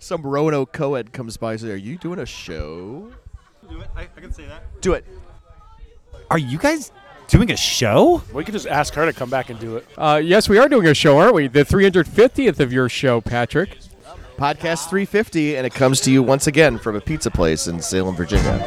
Some Rono co-ed comes by. and Says, "Are you doing a show?" Do it. I, I can say that. Do it. Are you guys doing a show? We could just ask her to come back and do it. Uh, yes, we are doing a show, aren't we? The 350th of your show, Patrick. Podcast 350, and it comes to you once again from a pizza place in Salem, Virginia.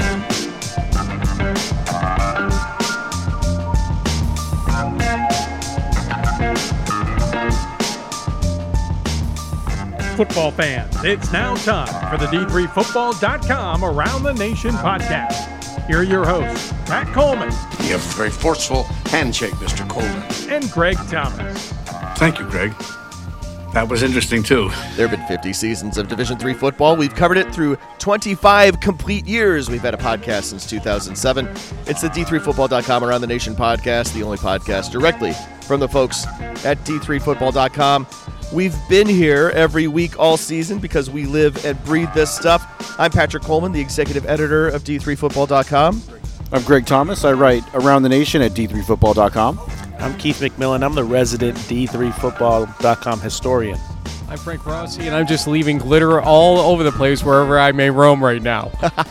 Football fans, it's now time for the D3Football.com Around the Nation podcast. Here are your hosts, Pat Coleman You have a very forceful handshake, Mr. Coleman. and Greg Thomas. Thank you, Greg. That was interesting, too. There have been 50 seasons of Division Three football. We've covered it through 25 complete years. We've had a podcast since 2007. It's the D3Football.com Around the Nation podcast, the only podcast directly from the folks at D3Football.com. We've been here every week all season because we live and breathe this stuff. I'm Patrick Coleman, the executive editor of D3Football.com. I'm Greg Thomas. I write Around the Nation at d3football.com. I'm Keith McMillan. I'm the resident D3Football.com historian. I'm Frank Rossi, and I'm just leaving glitter all over the place wherever I may roam right now.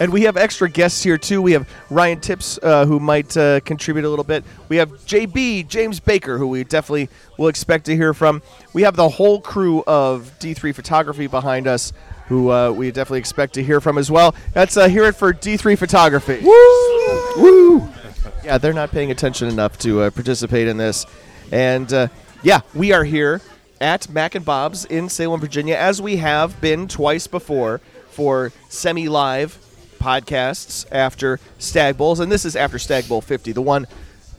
And we have extra guests here too. We have Ryan Tipps, uh, who might uh, contribute a little bit. We have JB James Baker, who we definitely will expect to hear from. We have the whole crew of D3 Photography behind us, who uh, we definitely expect to hear from as well. Let's uh, hear it for D3 Photography. Woo! Woo! Yeah, they're not paying attention enough to uh, participate in this, and uh, yeah, we are here at Mac and Bob's in Salem, Virginia, as we have been twice before for semi-live podcasts after Stagg Bowls, and this is after Stagg Bowl 50, the one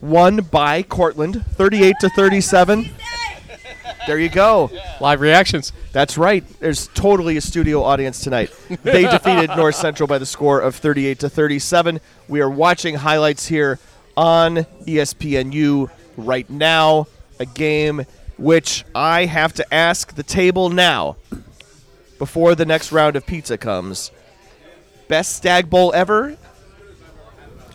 won by Cortland, 38 to 37. There you go. Live reactions. That's right. There's totally a studio audience tonight. They defeated North Central by the score of 38 to 37. We are watching highlights here on ESPNU right now. A game which I have to ask the table now before the next round of pizza comes. Best Stagg Bowl ever?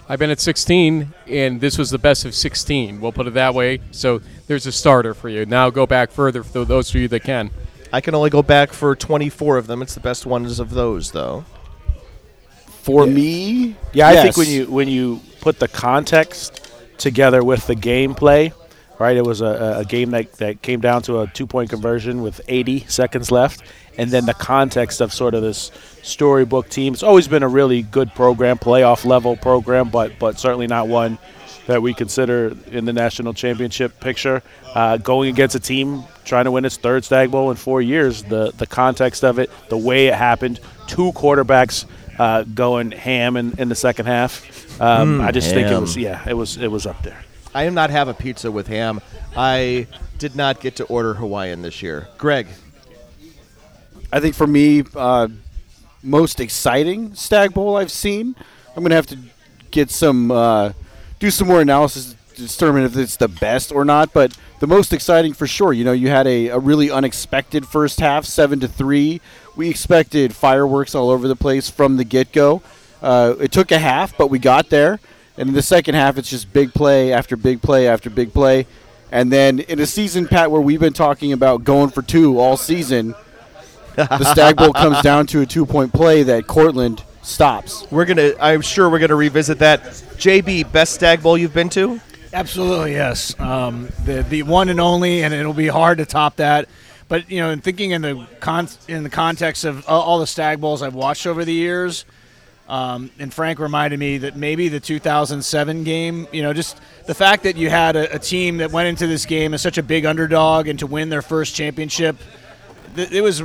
I've been at 16, and this was the best of 16. We'll put it that way. So there's a starter for you. Now go back further for those of you that can. I can only go back for 24 of them. It's the best ones of those, though. For me, Yeah, I think when you when you put the context together with the gameplay, right? It was a, a game that, that came down to a two point conversion with 80 seconds left, and then the context of sort of this storybook team. It's always been a really good program, playoff level program, but but certainly not one that we consider in the national championship picture. Uh, going against a team trying to win its third Stagg Bowl in four years, the the context of it, the way it happened, two quarterbacks uh, going ham in, in the second half. Um, I just think it was yeah, it was it was up there. I am not have a pizza with ham. I did not get to order Hawaiian this year. Greg, I think for me, uh, most exciting Stagg Bowl I've seen. I'm gonna have to get some, uh, do some more analysis to determine if it's the best or not. But the most exciting for sure. You know, you had a, a really unexpected first half, seven to three. We expected fireworks all over the place from the get go. Uh, it took a half, but we got there. And in the second half, it's just big play after big play after big play. And then in a season, Pat, where we've been talking about going for two all season, the Stagg Bowl comes down to a two point play that Cortland stops. we're gonna. I'm sure we're gonna revisit that. JB, best Stagg Bowl you've been to? Absolutely, yes. Um, the the one and only, and it'll be hard to top that. But you know, in thinking in the con- in the context of all, all the Stagg Bowls I've watched over the years, um, and Frank reminded me that maybe the 2007 game, you know, just the fact that you had a, a team that went into this game as such a big underdog and to win their first championship, th- it was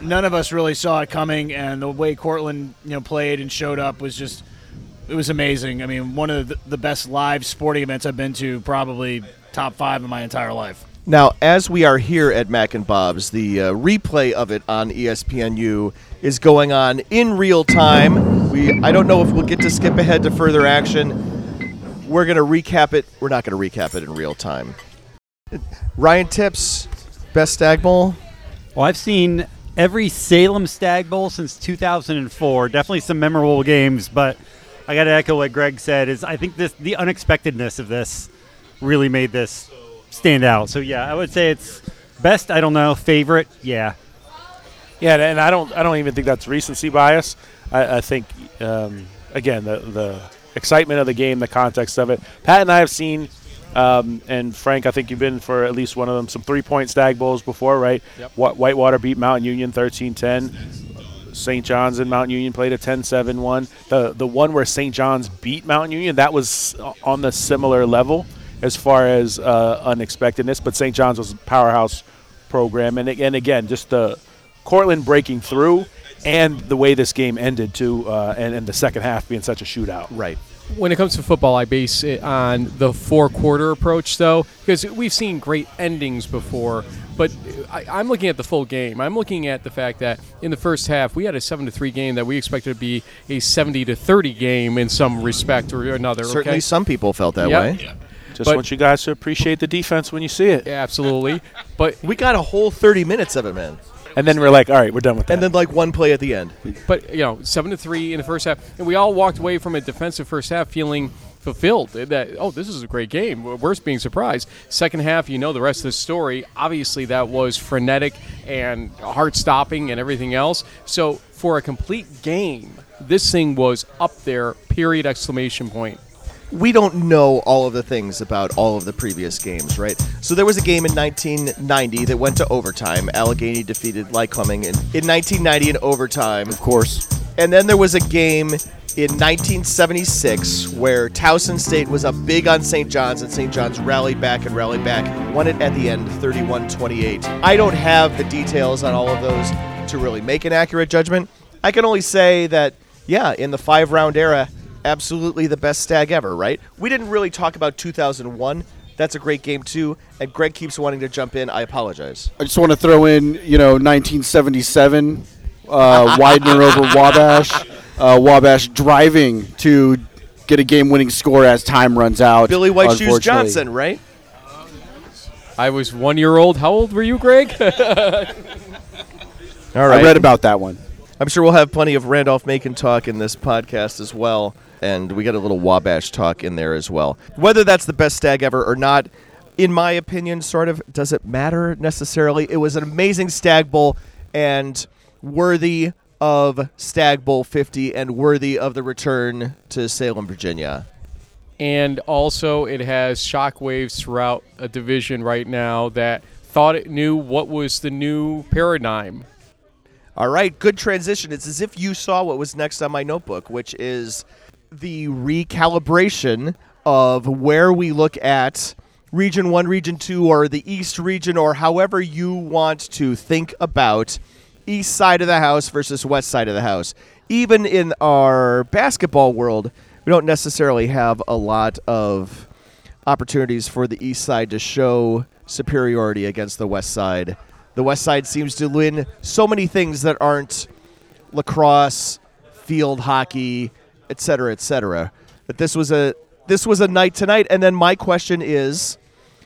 none of us really saw it coming, and the way Cortland you know played and showed up was just it was amazing. I mean, one of the, the best live sporting events I've been to, probably top five in my entire life. Now, as we are here at Mac and Bob's, the uh, replay of it on ESPNU is going on in real time. We I don't know if we'll get to skip ahead to further action. We're going to recap it. We're not going to recap it in real time. Ryan Tipps, best Stagg Bowl. Well, I've seen every Salem Stagg Bowl since 2004. Definitely some memorable games, but I got to echo what Greg said. Is I think this the unexpectedness of this really made this stand out. So yeah, I would say it's best. I don't know favorite. Yeah, Yeah, and- I don't I don't even think that's recency bias. I, I think um, again the the excitement of the game, the context of it. Pat and I have seen, um, and Frank, I think you've been for at least one of them, some three point stagg bowls before, right? Yep. Whitewater beat Mount Union 13-10. St. John's and Mount Union played a 10-7 one. The the one where St. John's beat Mount Union, that was on the similar level as far as uh, unexpectedness, but St. John's was a powerhouse program, and and again, just the Cortland breaking through, and the way this game ended too, uh, and, and the second half being such a shootout. Right. When it comes to football, I base it on the four quarter approach, though, because we've seen great endings before. But I, I'm looking at the full game. I'm looking at the fact that in the first half we had a seven to three game that we expected to be a seventy to thirty game in some respect or another. Certainly, okay? some people felt that Yep. way. Just But- want you guys to appreciate the defense when you see it, Absolutely, but We got a whole 30 minutes of it, man. And then we're like, all right, we're done with that. And then like one play at the end. but you know, seven to three in the first half, and we all walked away from a defensive first half feeling fulfilled eh, that oh, this is a great game. Worst being surprised. Second half, you know the rest of the story. Obviously, that was frenetic and heart stopping and everything else. So for a complete game, this thing was up there. Period! Exclamation point. We don't know all of the things about all of the previous games, right? So there was a game in 1990 that went to overtime. Allegheny defeated Lycoming in, in 1990 in overtime. Of course. And then there was a game in 1976 where Towson State was up big on St. John's, and St. John's rallied back and rallied back, won it at the end 31 28. I don't have the details on all of those to really make an accurate judgment. I can only say that, yeah, in the five round era, absolutely the best stagg ever, right? We didn't really talk about 2001. That's a great game, too. And Greg keeps wanting to jump in. I apologize. I just want to throw in, you know, 1977, uh, Widener over Wabash. Uh, Wabash driving to get a game-winning score as time runs out. Billy White Shoes. Johnson, right? I was one year old. How old were you, Greg? All right. I read about that one. I'm sure we'll have plenty of Randolph Macon talk in this podcast as well, and we got a little Wabash talk in there as well. Whether that's the best stagg ever or not, in my opinion, sort of doesn't matter necessarily. It was an amazing stagg bowl and worthy of Stagg Bowl 50 and worthy of the return to Salem, Virginia. and also it has shockwaves throughout a division right now that thought it knew what was the new paradigm. All right, good transition. It's as if you saw what was next on my notebook, which is the recalibration of where we look at Region 1, Region 2, or the East region, or however you want to think about East side of the house versus West side of the house. Even in our basketball world, we don't necessarily have a lot of opportunities for the East side to show superiority against the West side. The West side seems to win so many things that aren't lacrosse, field hockey, et cetera, et cetera. But this was a this was a night tonight. And then my question is,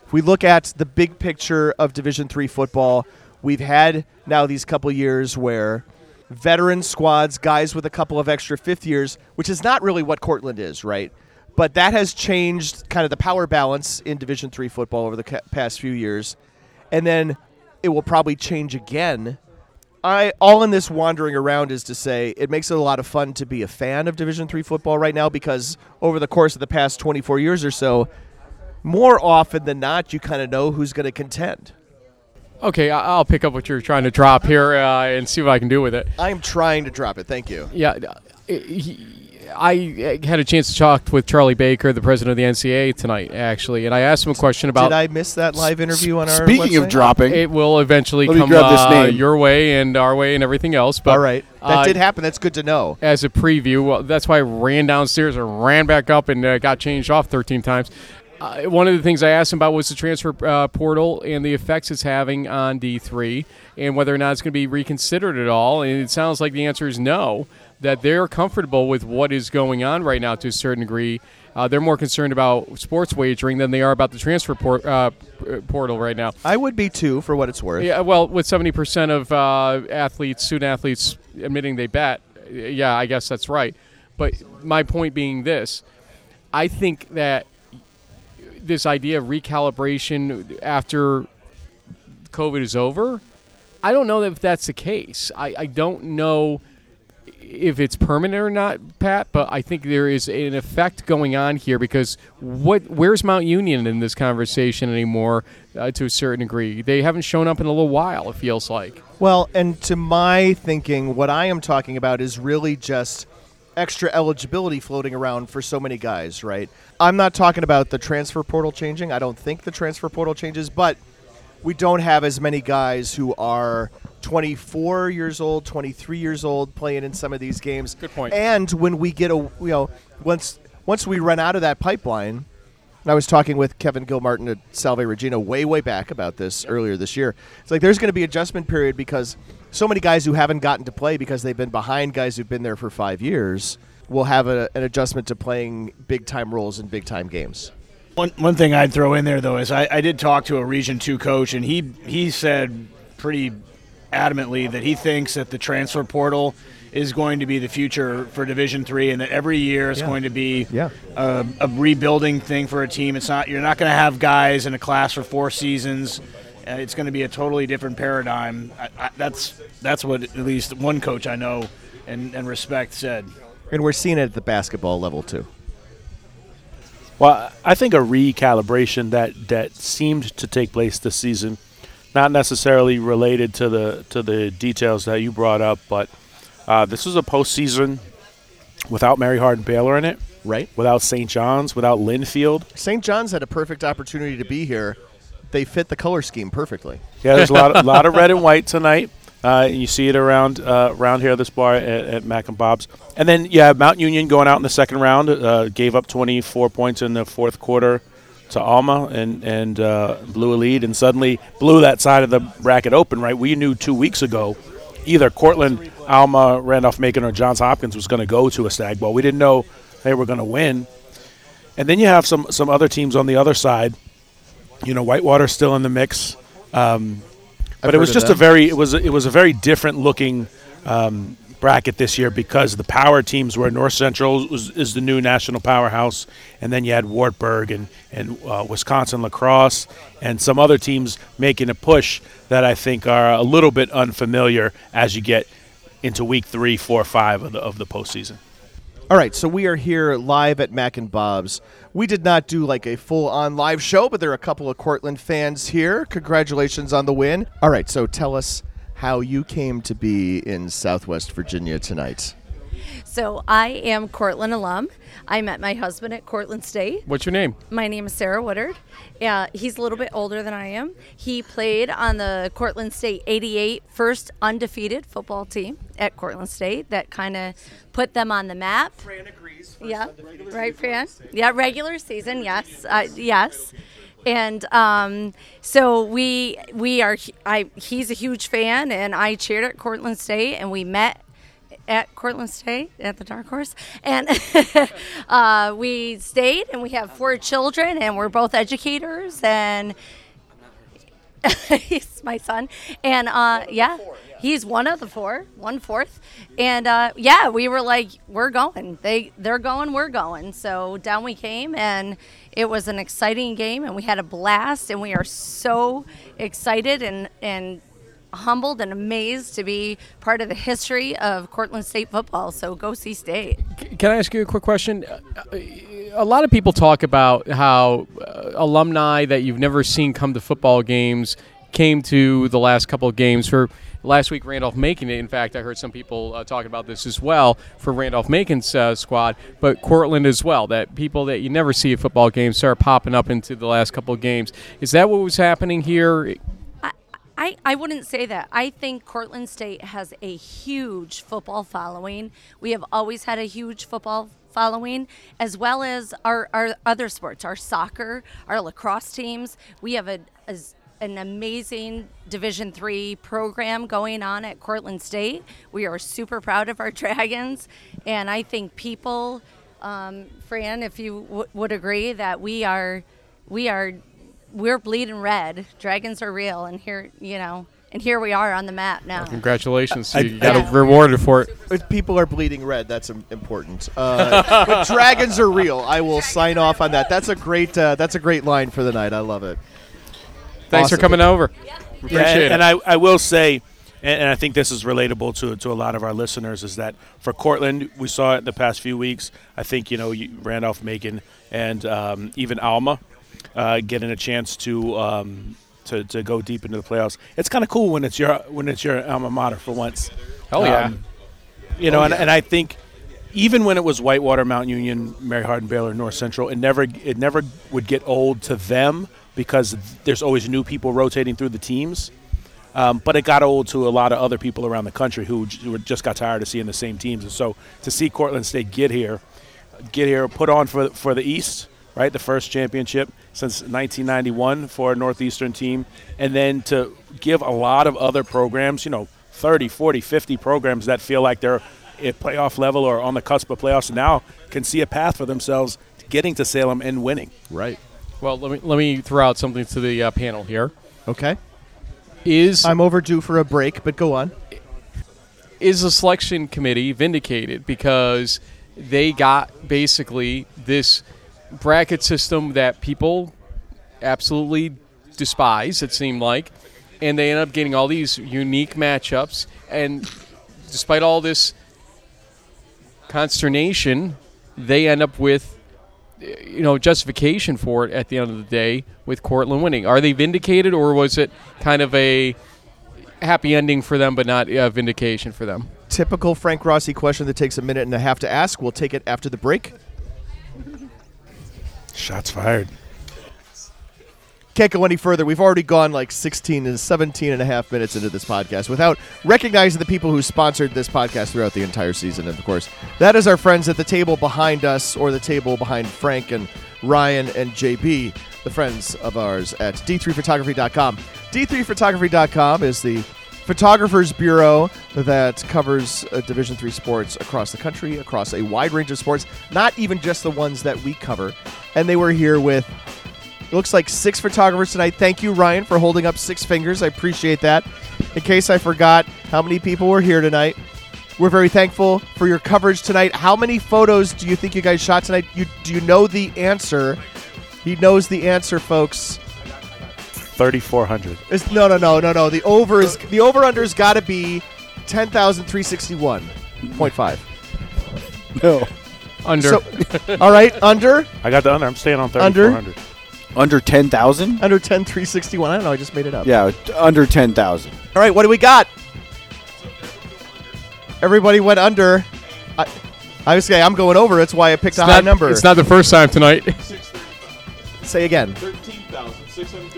if we look at the big picture of Division three football, we've had now these couple years where veteran squads, guys with a couple of extra fifth years, which is not really what Cortland is, right? But that has changed kind of the power balance in Division three football over the past few years, and then it will probably change again. I all in this wandering around is to say it makes it a lot of fun to be a fan of Division three football right now because over the course of the past 24 years or so, more often than not, you kind of know who's going to contend. Okay, I- I'll pick up what you're trying to drop here uh, and see what I can do with it. I'm trying to drop it. Thank you. Yeah, uh, he, I had a chance to talk with Charlie Baker, the president of the NCAA tonight, actually, and I asked him a question about. Did I miss that live interview on our Speaking of dropping, it will eventually Let come grab this uh, name. your way and our way and everything else. But All right, that uh, did happen. That's good to know. as a preview. Well, that's why I ran downstairs and ran back up and uh, got changed off 13 times. Uh, one of the things I asked him about was the transfer uh, portal and the effects it's having on D3 and whether or not it's going to be reconsidered at all. And it sounds like the answer is no, that they're comfortable with what is going on right now to a certain degree. Uh, they're more concerned about sports wagering than they are about the transfer por- uh, portal right now. I would be too, for what it's worth. Yeah, well, with seventy percent of uh, athletes, student athletes, admitting they bet, yeah, I guess that's right. But my point being this: I think that this idea of recalibration after COVID is over, I don't know if that's the case. I, I don't know if it's permanent or not, Pat, but I think there is an effect going on here because what where's Mount Union in this conversation anymore uh, to a certain degree? They haven't shown up in a little while, it feels like. Well, and to my thinking, what I am talking about is really just extra eligibility floating around for so many guys, right? I'm not talking about the transfer portal changing. I don't think the transfer portal changes, but we don't have as many guys who are 24 years old, 23 years old playing in some of these games. Good point. And when we get a, you know, once once we run out of that pipeline, and I was talking with Kevin Gilmartin at Salve Regina way, way back about this earlier this year. It's like there's going to be adjustment period because so many guys who haven't gotten to play because they've been behind guys who've been there for five years will have a, an adjustment to playing big time roles in big time games. One, one thing I'd throw in there though is I, I did talk to a Region Two coach and he he said pretty adamantly that he thinks that the transfer portal is going to be the future for Division Three, and that every year it's Yeah. going to be Yeah. a, a rebuilding thing for a team. It's not you're not going to have guys in a class for four seasons. Uh, it's going to be a totally different paradigm. I, I, that's that's what at least one coach I know and, and respect said. And we're seeing it at the basketball level too. Well, I think a recalibration that that seemed to take place this season, not necessarily related to the to the details that you brought up, but uh, this was a postseason without Mary Hardin Baylor in it, Right. without St. John's, without Linfield. St. John's had a perfect opportunity to be here. They fit the color scheme perfectly. Yeah, there's a lot, a lot of red and white tonight. Uh, you see it around uh, around here at this bar at, at Mac and Bob's. And then yeah, Mount Union going out in the second round uh, gave up 24 points in the fourth quarter to Alma and and uh, blew a lead and suddenly blew that side of the bracket open. Right, we knew two weeks ago either Cortland, Alma, Randolph Macon, or Johns Hopkins was going to go to a Stagg Bowl. We didn't know they were going to win. And then you have some some other teams on the other side. You know, Whitewater's still in the mix. Um, but it was just a very it was it was a very different looking um, bracket this year because the power teams were North Central was, is the new national powerhouse, and then you had Wartburg and and uh, Wisconsin-La Crosse and some other teams making a push that I think are a little bit unfamiliar as you get into week three, four, five of the of the postseason. All right, so we are here live at Mac and Bob's. We did not do like a full on live show, but there are a couple of Cortland fans here. Congratulations on the win. All right, so tell us how you came to be in Southwest Virginia tonight. So I am Cortland alum. I met my husband at Cortland State. What's your name? My name is Sarah Woodard. Yeah, he's a little bit older than I am. He played on the Cortland State 88 first undefeated football team at Cortland State that kind of put them on the map. Fran agrees. Yeah, right, Fran? Yeah, regular season, yes, uh, yes. And um, so we we are. I he's a huge fan, and I cheered at Cortland State, and we met at Cortland State at the Dark Horse, and uh, we stayed, and we have four children, and we're both educators, and he's my son, and uh, yeah, he's one of the four, one fourth, and uh, yeah, we were like, we're going. They they're going, we're going. So down we came, and it was an exciting game, and we had a blast, and we are so excited and and humbled and amazed to be part of the history of Cortland State football. So go see State. Can I ask you a quick question? Uh, A lot of people talk about how uh, alumni that you've never seen come to football games came to the last couple of games. For last week, Randolph Macon. In fact, I heard some people uh, talking about this as well for Randolph Macon's uh, squad, but Cortland as well. That people that you never see at football games start popping up into the last couple of games. Is that what was happening here? I, I wouldn't say that. I think Cortland State has a huge football following. We have always had a huge football following, as well as our, our other sports, our soccer, our lacrosse teams. We have a, a an amazing Division three program going on at Cortland State. We are super proud of our Dragons, and I think people, um, Fran, if you w- would agree, that we are we are we're bleeding red. Dragons are real, and here, you know, and here we are on the map now. Congratulations, I- you got Yeah. rewarded for it. If people are bleeding red, that's important. Uh, but dragons are real. I will sign off on that. That's a great. Uh, that's a great line for the night. I love it. Thanks Awesome. for coming over. Appreciate Yeah, and, it. and I, I will say, and, and I think this is relatable to to a lot of our listeners. Is that for Cortland, we saw it the past few weeks. I think you know you, Randolph Macon and um, even Alma uh, getting a chance to. Um, to, to go deep into the playoffs, it's kind of cool when it's your when it's your alma mater for once. Oh yeah. Um, you know, and, and I think even when it was Whitewater, Mount Union, Mary Hardin, Baylor, North Central, it never it never would get old to them because there's always new people rotating through the teams. Um, but it got old to a lot of other people around the country who, who just got tired of seeing the same teams. And so to see Cortland State get here, get here, put on for for the East, right, the first championship since 1991 for a Northeastern team, and then to give a lot of other programs, you know, 30, 40, 50 programs that feel like they're at playoff level or on the cusp of playoffs now can see a path for themselves to getting to Salem and winning. Right. Well, let me let me throw out something to the uh, panel here. Okay. Is I'm overdue for a break, but go on. is the selection committee vindicated because they got basically this bracket system that people absolutely despise it seemed like and they end up getting all these unique matchups and despite all this consternation they end up with you know justification for it at the end of the day with Cortland winning are they vindicated or was it kind of a happy ending for them but not a vindication for them Typical Frank Rossi question that takes a minute and a half to ask. We'll take it after the break. Shots fired. Can't go any further. We've already gone like 16 and 17 and a half minutes into this podcast without recognizing the people who sponsored this podcast throughout the entire season. And of course, that is our friends at the table behind us or the table behind Frank and Ryan and JB, the friends of ours at d3photography.com. d3photography.com is the photographers bureau that covers uh, division 3 sports across the country across a wide range of sports not even just the ones that we cover and they were here with it looks like six photographers tonight. Thank you, Ryan, for holding up six fingers. I appreciate that. In case I forgot how many people were here tonight, we're very thankful for your coverage tonight. How many photos do you think you guys shot tonight? You do you know the answer? He knows the answer, folks. 3,400. It's, no, no, no, no, no. The over is the over under's got to be ten thousand three sixty one point five. No. under So, all right, under I got the under. I'm staying on Under? 3,400. Under 10,000? under ten three sixty one. I don't know. I just made it up. Yeah, t- under 10,000. All right, what do we got? Everybody went under. I, I was saying I'm going over. That's why I picked it's a high not, number. it's not the first time tonight Say again.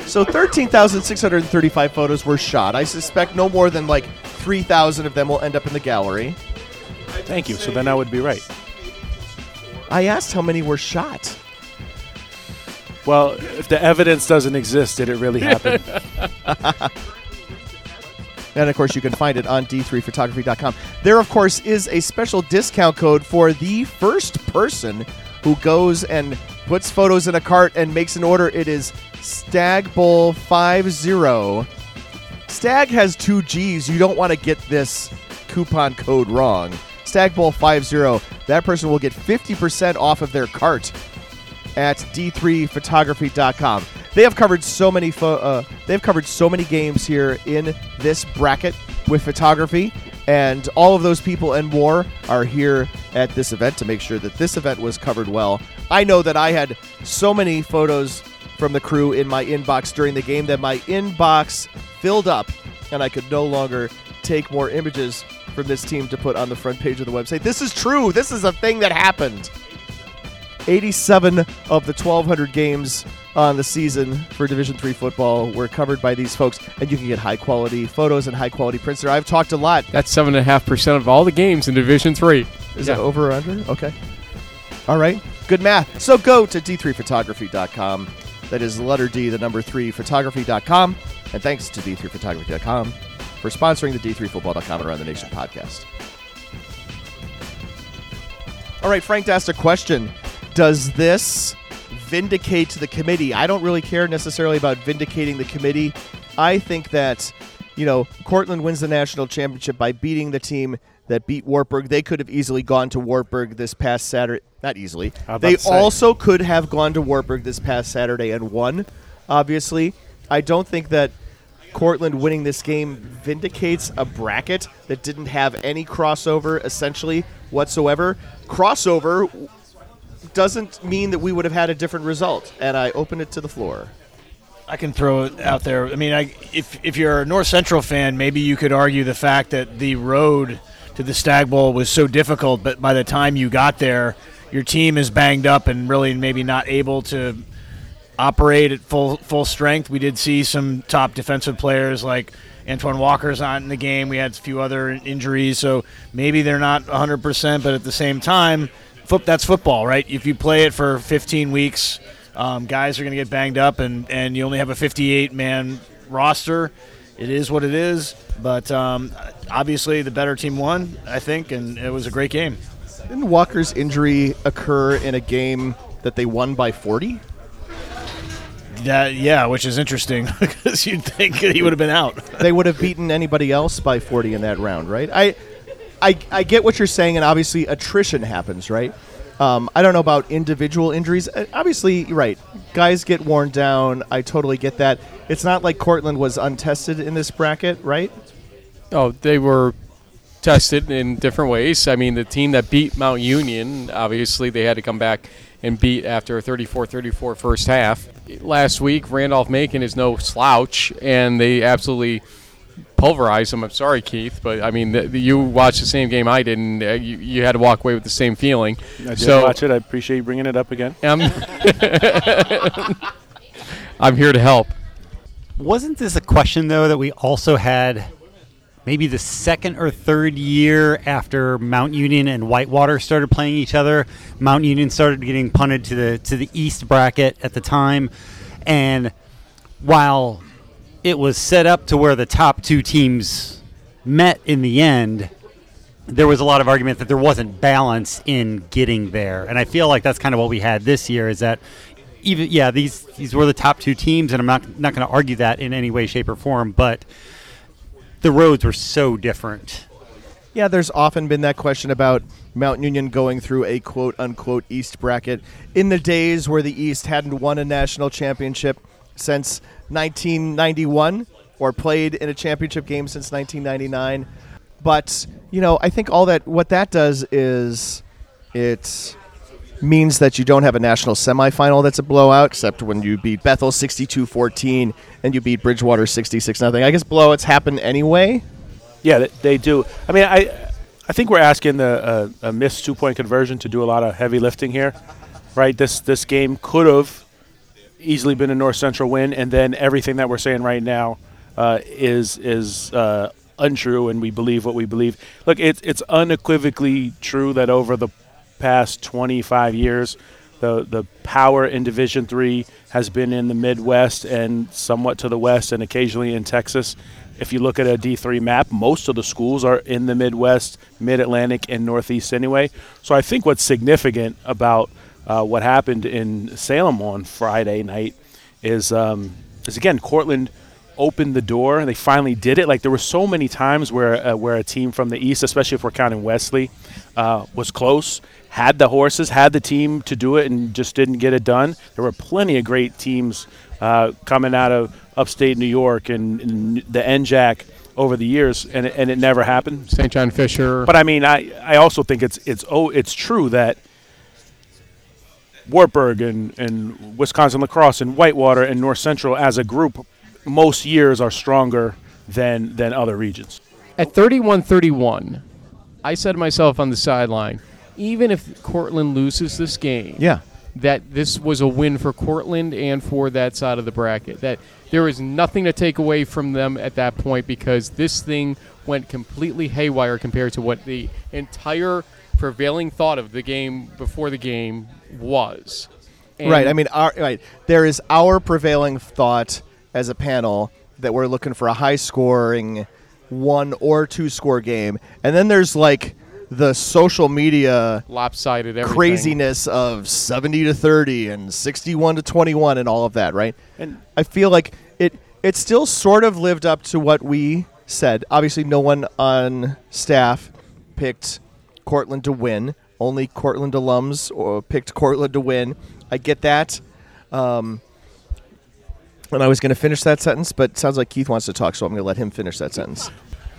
So 13,635 photos were shot. I suspect no more than like 3,000 of them will end up in the gallery. Thank you. So then I would be right. I asked how many were shot. Well, if the evidence doesn't exist, did it really happen? And of course, you can find it on d3photography.com. There, of course, is a special discount code for the first person who goes and puts photos in a cart and makes an order. It is Stagg Bowl 50. Stagg has two G's. You don't want to get this coupon code wrong. Stagg Bowl 50. That person will get 50% off of their cart at d3photography.com. They have covered so many pho- uh, they've covered so many games here in this bracket with photography and all of those people and more are here at this event to make sure that this event was covered well. I know that I had so many photos from the crew in my inbox during the game that my inbox filled up and I could no longer take more images from this team to put on the front page of the website. This is true. This is a thing that happened. 87 of the 1200 games on the season for division 3 football were covered by these folks and you can get high quality photos and high quality prints there i've talked a lot that's seven and a half percent of all the games in division three is Yeah. it over or under okay all right good math. So go to d3photography.com that is the letter d the number 3 photography.com and thanks to d3photography.com for sponsoring the d3football.com and around the nation podcast. All right frank asked a question. Does this vindicate the committee? I don't really care necessarily about vindicating the committee. I think that, you know, Cortland wins the national championship by beating the team that beat Wartburg. They could have easily gone to Wartburg this past Saturday. Not easily. They also could have gone to Wartburg this past Saturday and won, obviously. I don't think that Cortland winning this game vindicates a bracket that didn't have any crossover essentially whatsoever. Crossover doesn't mean that we would have had a different result, and I open it to the floor. I can throw it out there. I mean, I, if if you're a North Central fan, maybe you could argue the fact that the road to the Stagg Bowl was so difficult, but by the time you got there, your team is banged up and really maybe not able to operate at full full strength. We did see some top defensive players like Antoine Walker's not in the game. We had a few other injuries, so maybe they're not 100%. But at the same time, that's football, right? If you play it for 15 weeks, um, guys are going to get banged up, and, and you only have a 58 man roster. It is what it is, but um, obviously the better team won, I think, and it was a great game. Didn't Walker's injury occur in a game that they won by 40? That, yeah, which is interesting because you'd think he would have been out. they would have beaten anybody else by 40 in that round, right? I, I, I get what you're saying, and obviously attrition happens, right? Um, I don't know about individual injuries. Uh, Obviously, right. Guys get worn down. I totally get that. It's not like Cortland was untested in this bracket, right? Oh, they were tested in different ways. I mean, the team that beat Mount Union, obviously, they had to come back and beat after a 34-34 first half. Last week, Randolph Macon is no slouch, and they absolutely pulverized them. I'm sorry, Keith, but I mean, the, the- you watched the same game I did, and uh, you, you had to walk away with the same feeling. I did so, watch it. I appreciate you bringing it up again. I'm, I'm here to help. Wasn't this a question though that we also had maybe the second or third year after Mount Union and Whitewater started playing each other? Mount Union started getting punted to the to the east bracket at the time, and while it was set up to where the top two teams met in the end, there was a lot of argument that there wasn't balance in getting there, and I feel like that's kind of what we had this year. Is that even yeah these these were the top two teams, and I'm not not going to argue that in any way, shape, or form, but the roads were so different. Yeah, there's often been that question about Mount Union going through a quote unquote East bracket in the days where the East hadn't won a national championship since 1991 or played in a championship game since 1999. But, you know, I think all that what that does is it means that you don't have a national semifinal that's a blowout, except when you beat Bethel 62 14 and you beat Bridgewater 66 0. I guess blowouts happen anyway. Yeah, they, they do. I mean, I I think we're asking the uh, a missed two point conversion to do a lot of heavy lifting here, right? This this game could have easily been a North Central win, and then everything that we're saying right now uh, is is uh, untrue, and we believe what we believe. Look, it's it's unequivocally true that over the past 25 years, the the power in Division Three has been in the Midwest and somewhat to the west, and occasionally in Texas. If you look at a D3 map, most of the schools are in the Midwest, Mid Atlantic, and Northeast anyway. So I think what's significant about uh, what happened in Salem on Friday night is, um, is again, Cortland opened the door. And they finally did it. Like there were so many times where uh, where a team from the East, especially if we're counting Wesley, uh, was close, had the horses, had the team to do it, and just didn't get it done. There were plenty of great teams uh, coming out of upstate New York and, and the NJAC over the years, and it, and it never happened. St. John Fisher. But I mean, I, I also think it's it's oh it's true that Wartburg and, and Wisconsin-La Crosse and Whitewater and North Central as a group most years are stronger than than other regions. At 31 31, I said to myself on the sideline, even if Cortland loses this game, Yeah. that this was a win for Cortland and for that side of the bracket. That there is nothing to take away from them at that point because this thing went completely haywire compared to what the entire prevailing thought of the game before the game was. And right. I mean, our, right. There is our prevailing thought as a panel that we're looking for a high scoring one or two score game. And then there's like the social media lopsided everything. craziness of 70 to 30 and 61 to 21 and all of that, right? And I feel like it it still sort of lived up to what we said. Obviously, no one on staff picked Cortland to win. Only Cortland alums or picked Cortland to win. I get that. Um, And I was going to finish that sentence, but it sounds like Keith wants to talk, so I'm going to let him finish that sentence.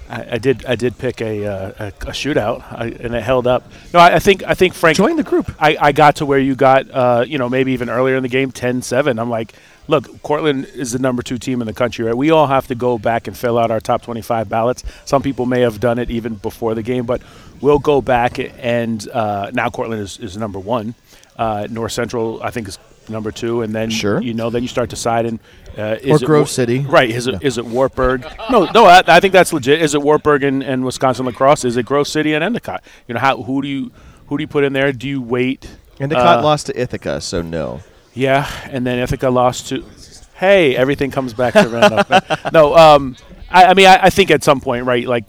I, I did. I did pick a uh, a, a shootout, I, and it held up. No, I, I think. I think Frank Join the group. I, I got to where you got. Uh, you know, maybe even earlier in the game, 10-7. I'm like, look, Cortland is the number two team in the country. Right? We all have to go back and fill out our top 25 ballots. Some people may have done it even before the game, but we'll go back and uh, now Cortland is, is number one. Uh, North Central, I think, is number two, and then Sure. you know, then you start deciding. Uh, is it Grove City. right? Is it is it Wartburg? No, no, I, I think that's legit. Is it Wartburg and, and Wisconsin-La Crosse? Is it Grove City and Endicott? You know, how who do you who do you put in there? Do you wait? Endicott uh, lost to Ithaca, so no. Yeah, and then Ithaca lost to. Hey, everything comes back to Randolph. no, um, I, I mean, I, I think at some point, right? Like,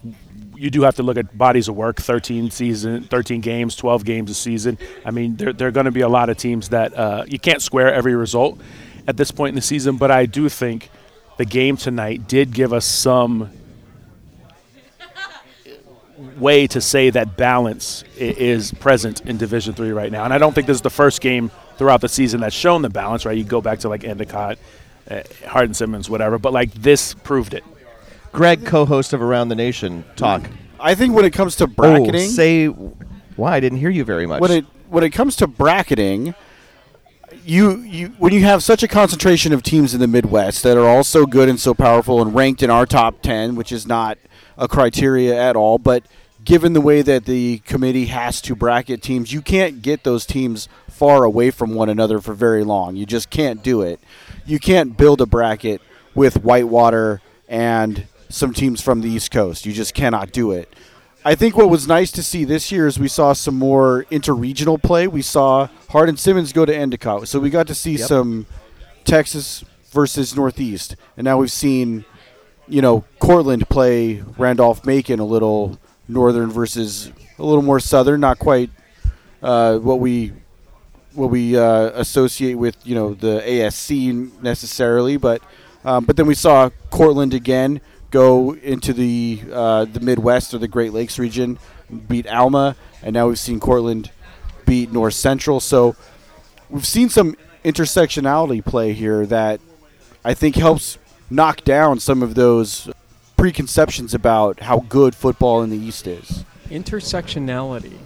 you do have to look at bodies of work. Thirteen season, thirteen games, twelve games a season. I mean, there there are going to be a lot of teams that uh, you can't square every result at this point in the season. But I do think the game tonight did give us some way to say that balance is present in Division Three right now. And I don't think this is the first game throughout the season that's shown the balance. Right, you go back to like Endicott, uh, Hardin Simmons, whatever. But like this proved it. Greg, co-host of Around the Nation, talk. I think when it comes to bracketing, Oh, bracketing, say why I didn't hear you very much. when it when it comes to bracketing, you you when you have such a concentration of teams in the Midwest that are all so good and so powerful and ranked in our top ten, which is not a criteria at all, but given the way that the committee has to bracket teams, you can't get those teams far away from one another for very long. You just can't do it. You can't build a bracket with Whitewater and some teams from the East Coast. You just cannot do it. I think what was nice to see this year is we saw some more interregional play. We saw Hardin Simmons go to Endicott, so we got to see some Texas versus Northeast, and now we've seen, you know, Cortland play Randolph Macon a little northern versus a little more southern. Not quite uh, what we what we uh, associate with you know the ASC necessarily, but um, but then we saw Cortland again go into the uh, the Midwest or the Great Lakes region, beat Alma, and now we've seen Cortland beat North Central. So we've seen some intersectionality play here that I think helps knock down some of those preconceptions about how good football in the East is. Intersectionality.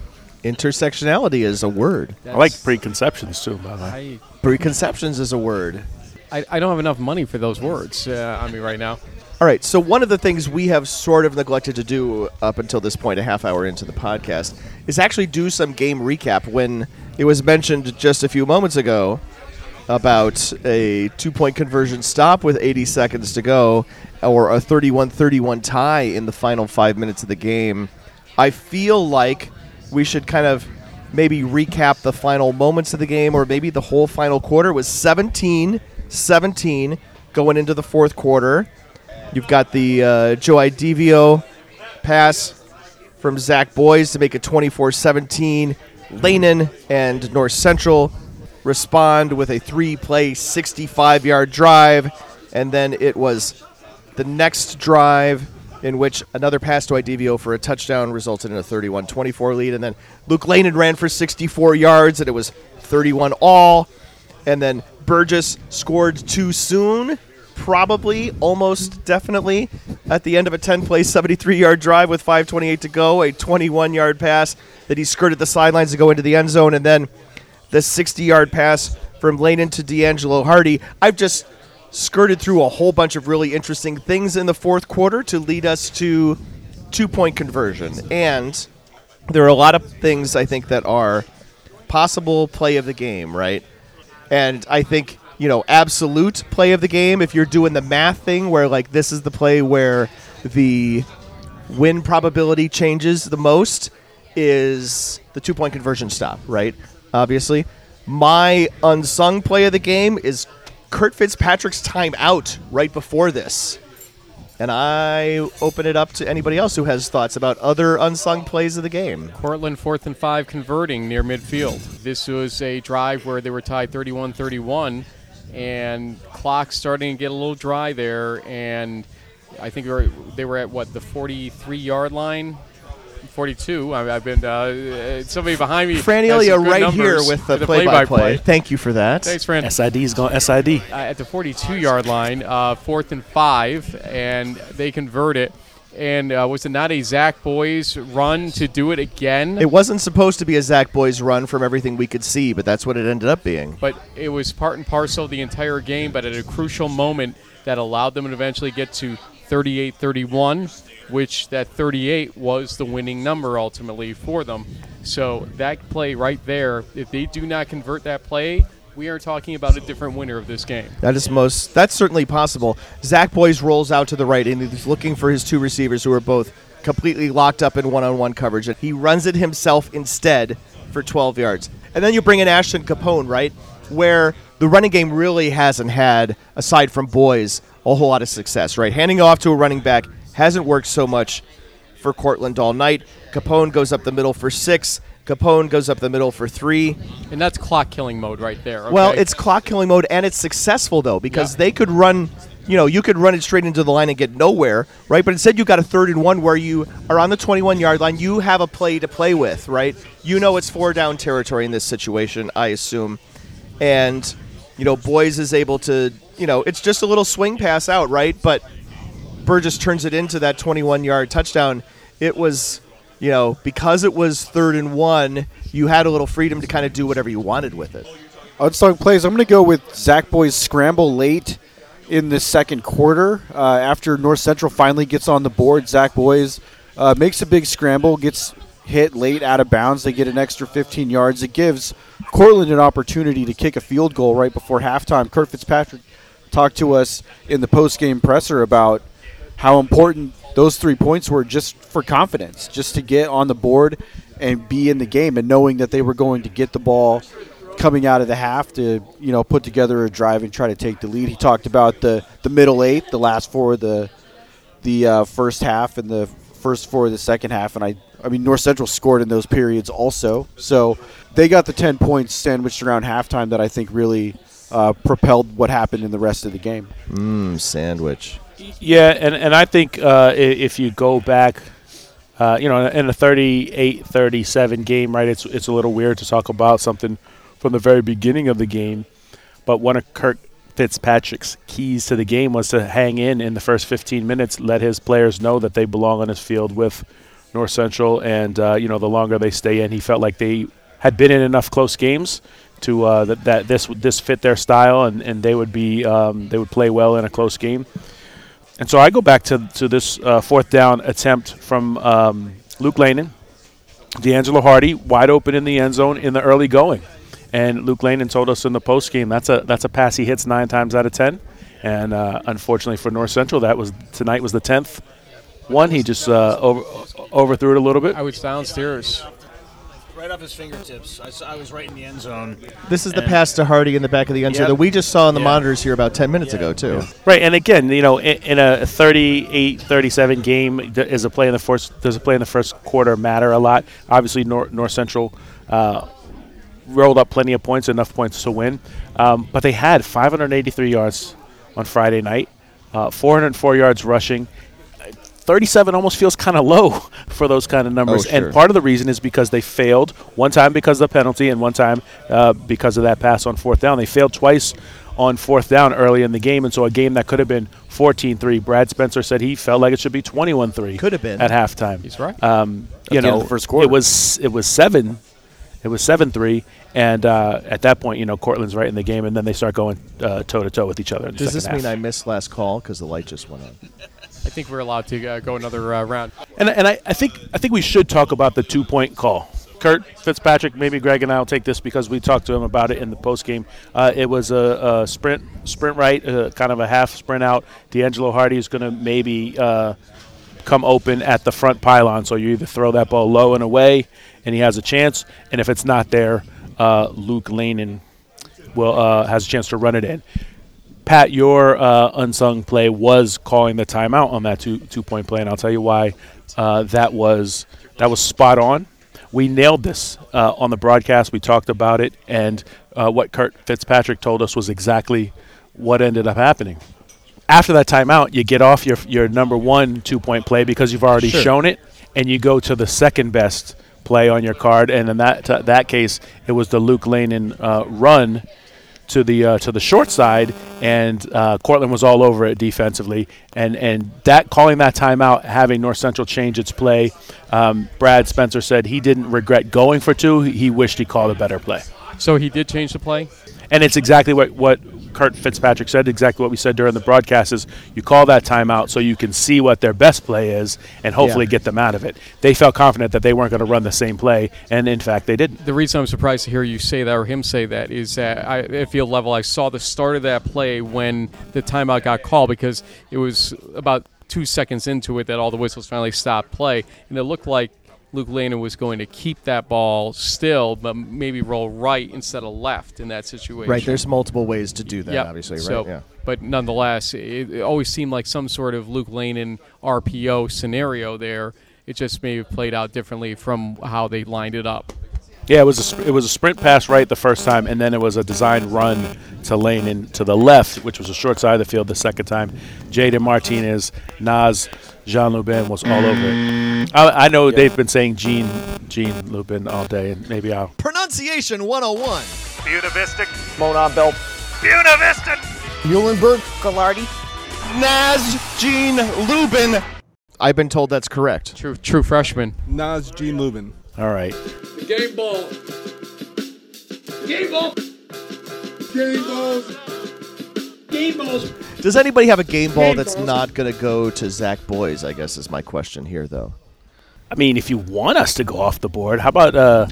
Intersectionality is a word. I like preconceptions too. By the way. Preconceptions is a word. I, I don't have enough money for those words uh, on me right now. All right. So one of the things we have sort of neglected to do up until this point, a half hour into the podcast, is actually do some game recap. When it was mentioned just a few moments ago about a two-point conversion stop with 80 seconds to go, or a 31-31 tie in the final five minutes of the game, I feel like we should kind of maybe recap the final moments of the game, or maybe the whole final quarter It was 17-17 going into the fourth quarter. You've got the uh, Joe Idivio pass from Zach Boys to make it 24 17. Lehnen and North Central respond with a three play, 65 yard drive. And then it was the next drive in which another pass to Idivio for a touchdown resulted in a 31 24 lead. And then Luke Lehnen ran for 64 yards, and it was 31 all. And then Burgess scored too soon, probably, almost definitely, at the end of a 10 play, 73 yard drive with 5.28 to go, a 21 yard pass that he skirted the sidelines to go into the end zone, and then the 60 yard pass from Lehnen to D'Angelo Hardy. I've just skirted through a whole bunch of really interesting things in the fourth quarter to lead us to two point conversion. And there are a lot of things I think that are possible play of the game, right? And I think, you know, absolute play of the game, if you're doing the math thing where, like, this is the play where the win probability changes the most, is the two point conversion stop, right? Obviously. My unsung play of the game is Curt Fitzpatrick's timeout right before this. And I open it up to anybody else who has thoughts about other unsung plays of the game. Cortland fourth and five converting near midfield. This was a drive where they were tied 31 31, and clock starting to get a little dry there. And I think they were, they were at what, the 43 yard line? 42. I, I've been uh, somebody behind me. has Fran Elia some good right here numbers with the for play-by-play. Thank you for that. Thanks, Fran. SID's going SID. uh, at the 42 yard line, uh, fourth and five, and they convert it. And uh, was it not a Zach Boys run to do it again? It wasn't supposed to be a Zach Boys run from everything we could see, but that's what it ended up being. but it was part and parcel of the entire game, but at a crucial moment that allowed them to eventually get to 38 31, which that 38 was the winning number ultimately for them. So that play right there, if they do not convert that play, we are talking about a different winner of this game. That is most. That's certainly possible. Zach Boyes rolls out to the right, and he's looking for his two receivers, who are both completely locked up in one-on-one coverage. And he runs it himself instead for 12 yards. And then you bring in Ashton Capone, right, where the running game really hasn't had, aside from Boyes, a whole lot of success. Right, handing off to a running back hasn't worked so much for Cortland all night. Capone goes up the middle for six. Capone goes up the middle for three. And that's clock killing mode right there. Well, it's clock killing mode, and it's successful though because Yeah. they could run. You know, you could run it straight into the line and get nowhere, right? But instead, you got a third and one where you are on the 21 yard line. You have a play to play with, right? You know it's four down territory in this situation, I assume. And, you know, Boyes is able to, you know, it's just a little swing pass out, right? But Burgess turns it into that 21 yard touchdown. It was, you know, because it was third and one, you had a little freedom to kind of do whatever you wanted with it. Unsung plays. I'm going to go with Zach Boyes' scramble late in the second quarter. Uh, after North Central finally gets on the board, Zach Boyes uh, makes a big scramble, gets hit late out of bounds. They get an extra 15 yards. It gives Cortland an opportunity to kick a field goal right before halftime. Curt Fitzpatrick talked to us in the post-game presser about how important those three points were just for confidence, just to get on the board and be in the game, and knowing that they were going to get the ball coming out of the half to you know put together a drive and try to take the lead. He talked about the the middle eight, the last four of the the uh, first half and the first four of the second half, and I I mean North Central scored in those periods also, so they got the ten points sandwiched around halftime that I think really uh, propelled what happened in the rest of the game. Mmm, sandwich. Yeah, and, and I think uh, if you go back, uh, you know, in a 38-37 game, right, it's it's a little weird to talk about something from the very beginning of the game, but one of Curt Fitzpatrick's keys to the game was to hang in in the first 15 minutes, let his players know that they belong on his field with North Central, and uh, you know, the longer they stay in, he felt like they had been in enough close games to uh, that, that this this fit their style, and, and they would be um, they would play well in a close game. And so I go back to, to this uh, fourth down attempt from um, Luke Lehnen, D'Angelo Hardy, wide open in the end zone in the early going. And Luke Lehnen told us in the post game that's a that's a pass he hits nine times out of ten. And uh, unfortunately for North Central, that was tonight was the tenth one. He just uh, over, overthrew it a little bit. I was downstairs. Right off his fingertips. I, saw, I was right in the end zone. This is the And- pass to Hardy in the back of the end zone Yep. that we just saw on the Yeah. monitors here about 10 minutes ago, too. Right, and again, you know, in, in a 38-37 game, th- is a play in the first does a play in the first quarter matter a lot? Obviously, North, North Central uh, rolled up plenty of points, enough points to win, um, but they had 583 yards on Friday night, uh, 404 yards rushing. 37 almost feels kind of low for those kind of numbers. Oh, sure. And part of the reason is because they failed one time because of the penalty and one time uh, because of that pass on fourth down. They failed twice on fourth down early in the game. And so a game that could have been 14 3, Brad Spencer said he felt like it should be 21 3. Could have been. At halftime. He's right. Um, you know, the first quarter. It was, it was seven. It was 7 3. And uh, at that point, you know, Cortland's right in the game. And then they start going toe to toe with each other. In the Does this second mean. I missed last call because the light just went on? I think we're allowed to uh, go another uh, round. And, and I, I think I think we should talk about the two point call. Curt Fitzpatrick, maybe Greg and I will take this because we talked to him about it in the post game. Uh, it was a, a sprint sprint right, uh, kind of a half sprint out. D'Angelo Hardy is going to maybe uh, come open at the front pylon, so you either throw that ball low and away, and he has a chance. And if it's not there, uh, Luke Lehnen will uh, has a chance to run it in. Pat, your uh, unsung play was calling the timeout on that two two point play, and I'll tell you why. Uh, that was that was spot on. We nailed this uh, on the broadcast. We talked about it, and uh, what Curt Fitzpatrick told us was exactly what ended up happening. After that timeout, you get off your your number one two point play because you've already Sure. shown it, and you go to the second best play on your card, and in that that case, it was the Luke Lehnen uh, run to the uh, to the short side, and uh, Cortland was all over it defensively, and and that calling that timeout, having North Central change its play. Um, Brad Spencer said he didn't regret going for two. He wished he called a better play. So he did change the play. And it's exactly what, what Curt Fitzpatrick said, exactly what we said during the broadcast is you call that timeout so you can see what their best play is and hopefully Yeah. get them out of it. They felt confident that they weren't going to run the same play, and in fact, they didn't. The reason I'm surprised to hear you say that or him say that is that I, at field level, I saw the start of that play when the timeout got called because it was about two seconds into it that all the whistles finally stopped play, and it looked like Luke Lehnen was going to keep that ball still, but maybe roll right instead of left in that situation. Right. There's multiple ways to do that. Yep. Obviously. Right. So, yeah. But nonetheless, it, it always seemed like some sort of Luke Lehnen RPO scenario there. It just may have played out differently from how they lined it up. Yeah, it was a, sp- it was a sprint pass right the first time, and then it was a designed run to Lehnen to the left, which was a short side of the field the second time. Jaden Martinez, Nas, Jean Lubin was all over it. Mm. I, I know they've been saying Jean Jean Lubin all day, and maybe I'll Pronunciation 101. Bunavistic. Monon Bell. Bunavistic. Muhlenberg. Gallardi. Naz Jean Lubin. I've been told that's correct. True, true freshman. Nas Gene Lubin. All right. Game ball. Game ball. Game balls. Game balls. Does anybody have a game ball Game that's balls. not going to go to Zach Boyes? I guess is my question here, though. I mean, if you want us to go off the board, how about uh,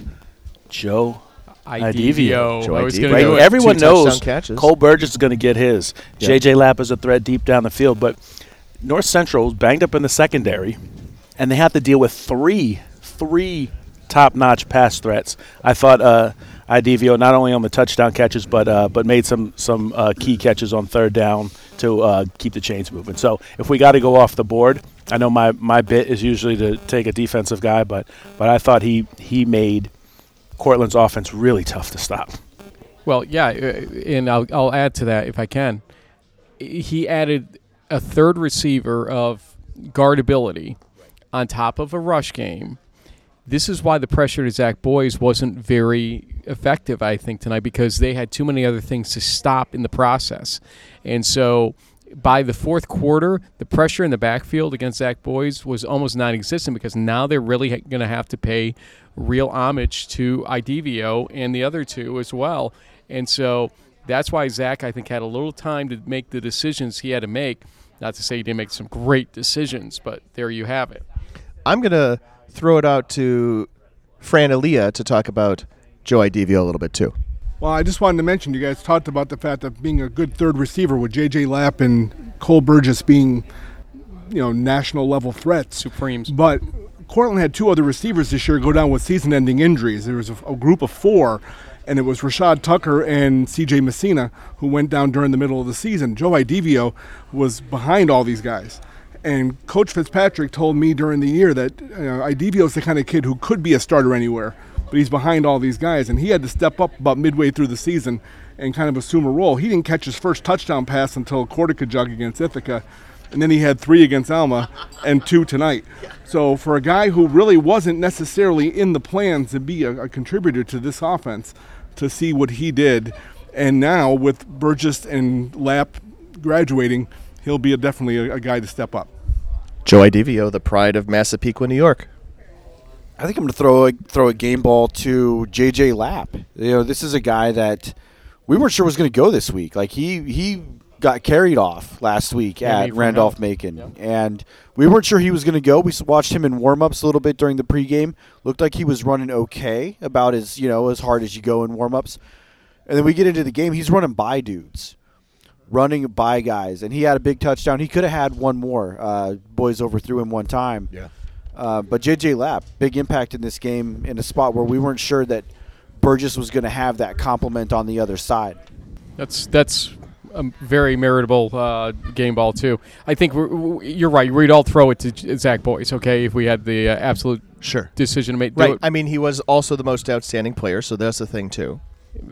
Joe IDVO. Joe I was Right? do. Everyone knows catches. Cole Burgess is going to get his. Yeah. JJ Lapp is a threat deep down the field, but North Central is banged up in the secondary, and they have to deal with three, three top-notch pass threats. I thought uh, IDVO not only on the touchdown catches, but uh, but made some some uh, key catches on third down to uh, keep the chains moving. So if we got to go off the board, I know my, my bit is usually to take a defensive guy, but but I thought he he made Cortland's offense really tough to stop. Well, yeah, uh, and I'll, I'll add to that if I can. He added a third receiver of guardability on top of a rush game. This is why the pressure to Zach Boyes wasn't very effective, I think, tonight because they had too many other things to stop in the process. And so by the fourth quarter, the pressure in the backfield against Zach Boyes was almost non existent because now they're really going to have to pay real homage to IDVO and the other two as well. And so that's why Zach, I think, had a little time to make the decisions he had to make. Not to say he didn't make some great decisions, but there you have it. I'm going to throw it out to Fran Elia to talk about Joe IDVO a little bit too. Well, I just wanted to mention you guys talked about the fact of being a good third receiver with J.J. Lapp and Cole Burgess being, you know, national level threats. Supremes. But Cortland had two other receivers this year go down with season-ending injuries. There was a, a group of four, and it was Rashad Tucker and C.J. Messina who went down during the middle of the season. Joe Idivio was behind all these guys. And Coach Fitzpatrick told me during the year that know, Idivio is the kind of kid who could be a starter anywhere, but he's behind all these guys, and he had to step up about midway through the season and kind of assume a role. He didn't catch his first touchdown pass until Cortaca Jug against Ithaca, and then he had three against Alma and two tonight. So for a guy who really wasn't necessarily in the plans to be a, a contributor to this offense, to see what he did, and now with Burgess and Lapp graduating, he'll be a, definitely a, a guy to step up. Joe IDVO, the pride of Massapequa, New York. I think I'm going to throw a, throw a game ball to JJ Lapp. You know, this is a guy that we weren't sure was going to go this week. Like he he got carried off last week Yeah, at Randolph Vermel. Macon, and we weren't sure he was going to go. We watched him in warm-ups a little bit during the pregame. Looked like he was running okay, about as you know as hard as you go in warm-ups. And then we get into the game. He's running by dudes, running by guys, and he had a big touchdown. He could have had one more. Uh, Boyes overthrew him one time. Yeah. Uh, but JJ Lapp, big impact in this game in a spot where we weren't sure that Burgess was going to have that compliment on the other side. That's that's a very meritable uh, game ball too. I think we're, we- you're right. We'd all throw it to J- Zach Boyes, okay, if we had the uh, absolute Sure. decision to make. Right. it. I mean, he was also the most outstanding player, so that's the thing too.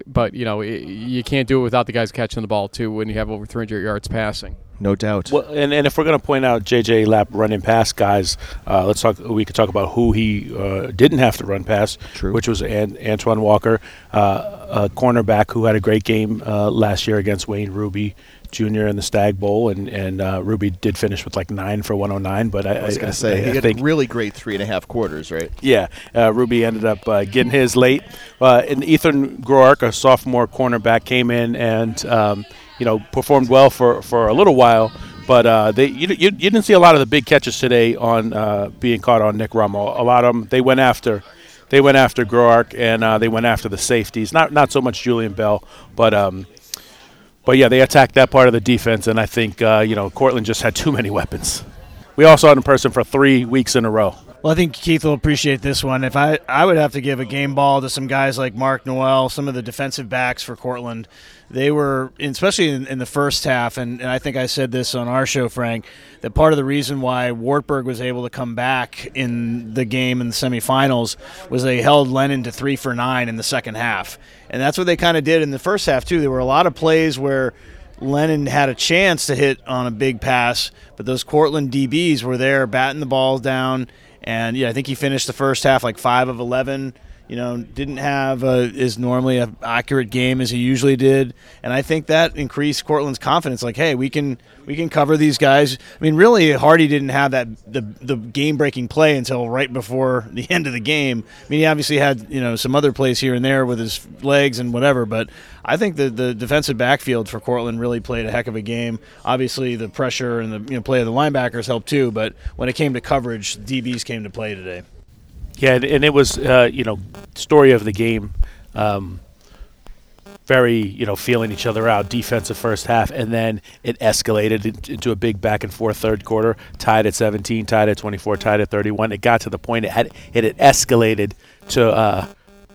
But you know, i you can't do it without the guys catching the ball too when you have over 300 yards passing. No doubt. Well, and, and if we're going to point out J.J. Lapp running past guys, uh, let's talk. We could talk about who he uh, didn't have to run past, True. which was An- Antoine Walker, uh, a cornerback who had a great game uh, last year against Wayne Ruby Jr. in the Stagg Bowl, and and uh, Ruby did finish with like nine for 109. But I, I was going to say, I, he I had think a really great three and a half quarters, right? yeah, uh, Ruby ended up uh, getting his late. Uh, and Ethan Groark, a sophomore cornerback, came in and um, you know performed well for, for a little while. But uh, they you, you, you didn't see a lot of the big catches today on uh, being caught on Nick Rummel. A lot of them they went after. They went after Groark and uh, they went after the safeties. Not not so much Julian Bell, but um, but yeah, they attacked that part of the defense, and I think uh, you know Cortland just had too many weapons. We all saw it in person for three weeks in a row. Well, I think Keith will appreciate this one. If I, I would have to give a game ball to some guys like Mark Noel, some of the defensive backs for Cortland. They were, especially in, in the first half, and, and I think I said this on our show, Frank, that part of the reason why Wartburg was able to come back in the game in the semifinals was they held Lehnen to three for nine in the second half. And that's what they kind of did in the first half, too. There were a lot of plays where Lehnen had a chance to hit on a big pass, but those Cortland DBs were there batting the ball down. And yeah, I think he finished the first half like five of eleven. You know, didn't have a, as normally a accurate game as he usually did, and I think that increased Cortland's confidence. Like, hey, we can we can cover these guys. I mean, really, Hardy didn't have that the the game breaking play until right before the end of the game. I mean, he obviously had you know some other plays here and there with his legs and whatever, but I think the the defensive backfield for Cortland really played a heck of a game. Obviously, the pressure and the you know, play of the linebackers helped too, but when it came to coverage, DBs came to play today. Yeah, and, and it was uh, you know story of the game. Um, very you know feeling each other out defensive first half and then it escalated into a big back and forth third quarter tied at 17 tied at 24 tied at 31 it got to the point it had it had escalated to uh,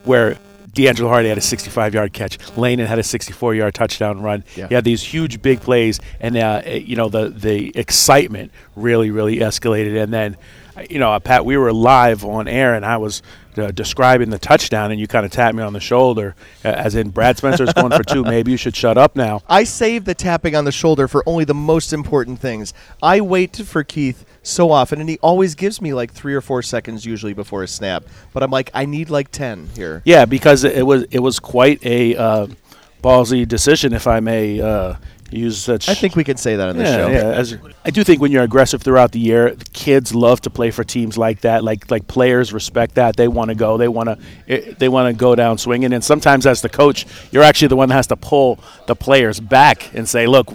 where D'Angelo Hardy had a 65 yard catch. Lehnen had a 64 yard touchdown run. Yeah. You had these huge big plays, and uh, you know the the excitement really really escalated. And then, you know, uh, Pat, we were live on air, and I was uh, describing the touchdown, and you kind of tapped me on the shoulder, uh, as in Brad Spencer's going for two. Maybe you should shut up now. I save the tapping on the shoulder for only the most important things. I wait for Keith so often, and he always gives me like three or four seconds usually before a snap. But I'm like, I need like ten here. Yeah, because it was it was quite a uh, ballsy decision, if I may uh, use such. I think we can say that on the yeah, show. yeah. As, I do think when you're aggressive throughout the year, the kids love to play for teams like that. Like like players respect that. They want to go. They want to. They want to go down swinging. And sometimes as the coach, you're actually the one that has to pull the players back and say, "Look,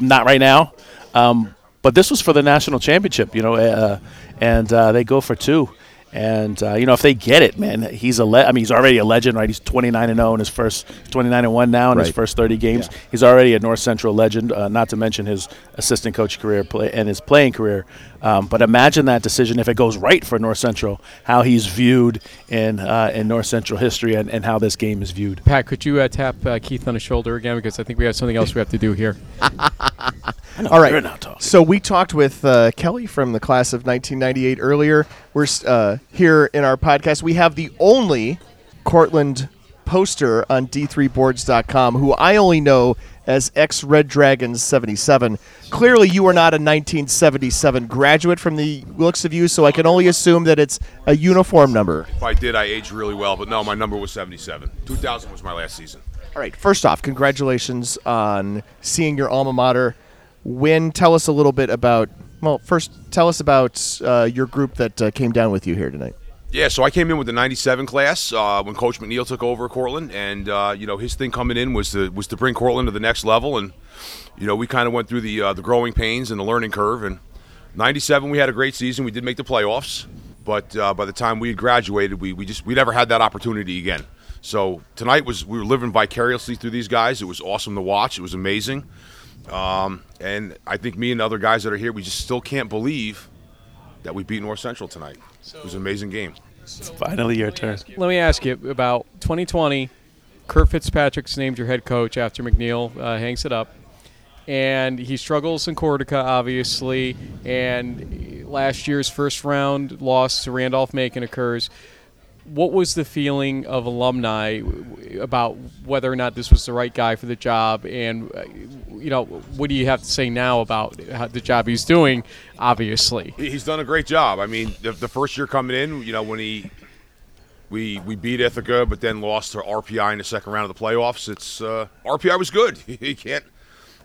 not right now." Um, but this was for the national championship, you know, uh, and uh, they go for two. And uh, you know, if they get it, man, he's a. Le- I mean, he's already a legend, right? He's 29 and 0 in his first 29 and 1 now in his first 30 games. He's already a North Central legend. Uh, not to mention his assistant coach career play- and his playing career. Um, but imagine that decision if it goes right for North Central, how he's viewed in uh, in North Central history and, and how this game is viewed. Pat, could you uh, tap uh, Keith on the shoulder again because I think we have something else we have to do here. All right. you're not talking. So we talked with uh, Kelly from the class of 1998 earlier. We're uh, here in our podcast. We have the only Cortland poster on d3boards.com who I only know as X Red Dragons 77. Clearly, you are not a 1977 graduate from the looks of you, so I can only assume that it's a uniform number. If I did, I aged really well, but no, my number was 77. 2000 was my last season. All right. First off, congratulations on seeing your alma mater win. Tell us a little bit about. Well, first, tell us about uh, your group that uh, came down with you here tonight. Yeah, so I came in with the '97 class uh, when Coach MacNeill took over Cortland, and uh, you know his thing coming in was to was to bring Cortland to the next level, and you know we kind of went through the uh, the growing pains and the learning curve. And '97 we had a great season. We did make the playoffs, but uh, by the time we had graduated, we, we just we never had that opportunity again. So tonight was we were living vicariously through these guys. It was awesome to watch. It was amazing, um, and I think me and the other guys that are here, we just still can't believe that we beat North Central tonight. It was an amazing game. It's finally your turn. Let me ask you about 2020. Curt Fitzpatrick's named your head coach after MacNeill uh, hangs it up. And he struggles in Cortaca, obviously. And last year's first round loss to Randolph Macon occurs. What was the feeling of alumni about whether or not this was the right guy for the job, and uh, you know, what do you have to say now about the job he's doing? Obviously, He's done a great job. I mean, the, the first year coming in, you know, when he we we beat Ithaca, but then lost to RPI in the second round of the playoffs. It's uh, RPI was good. you can't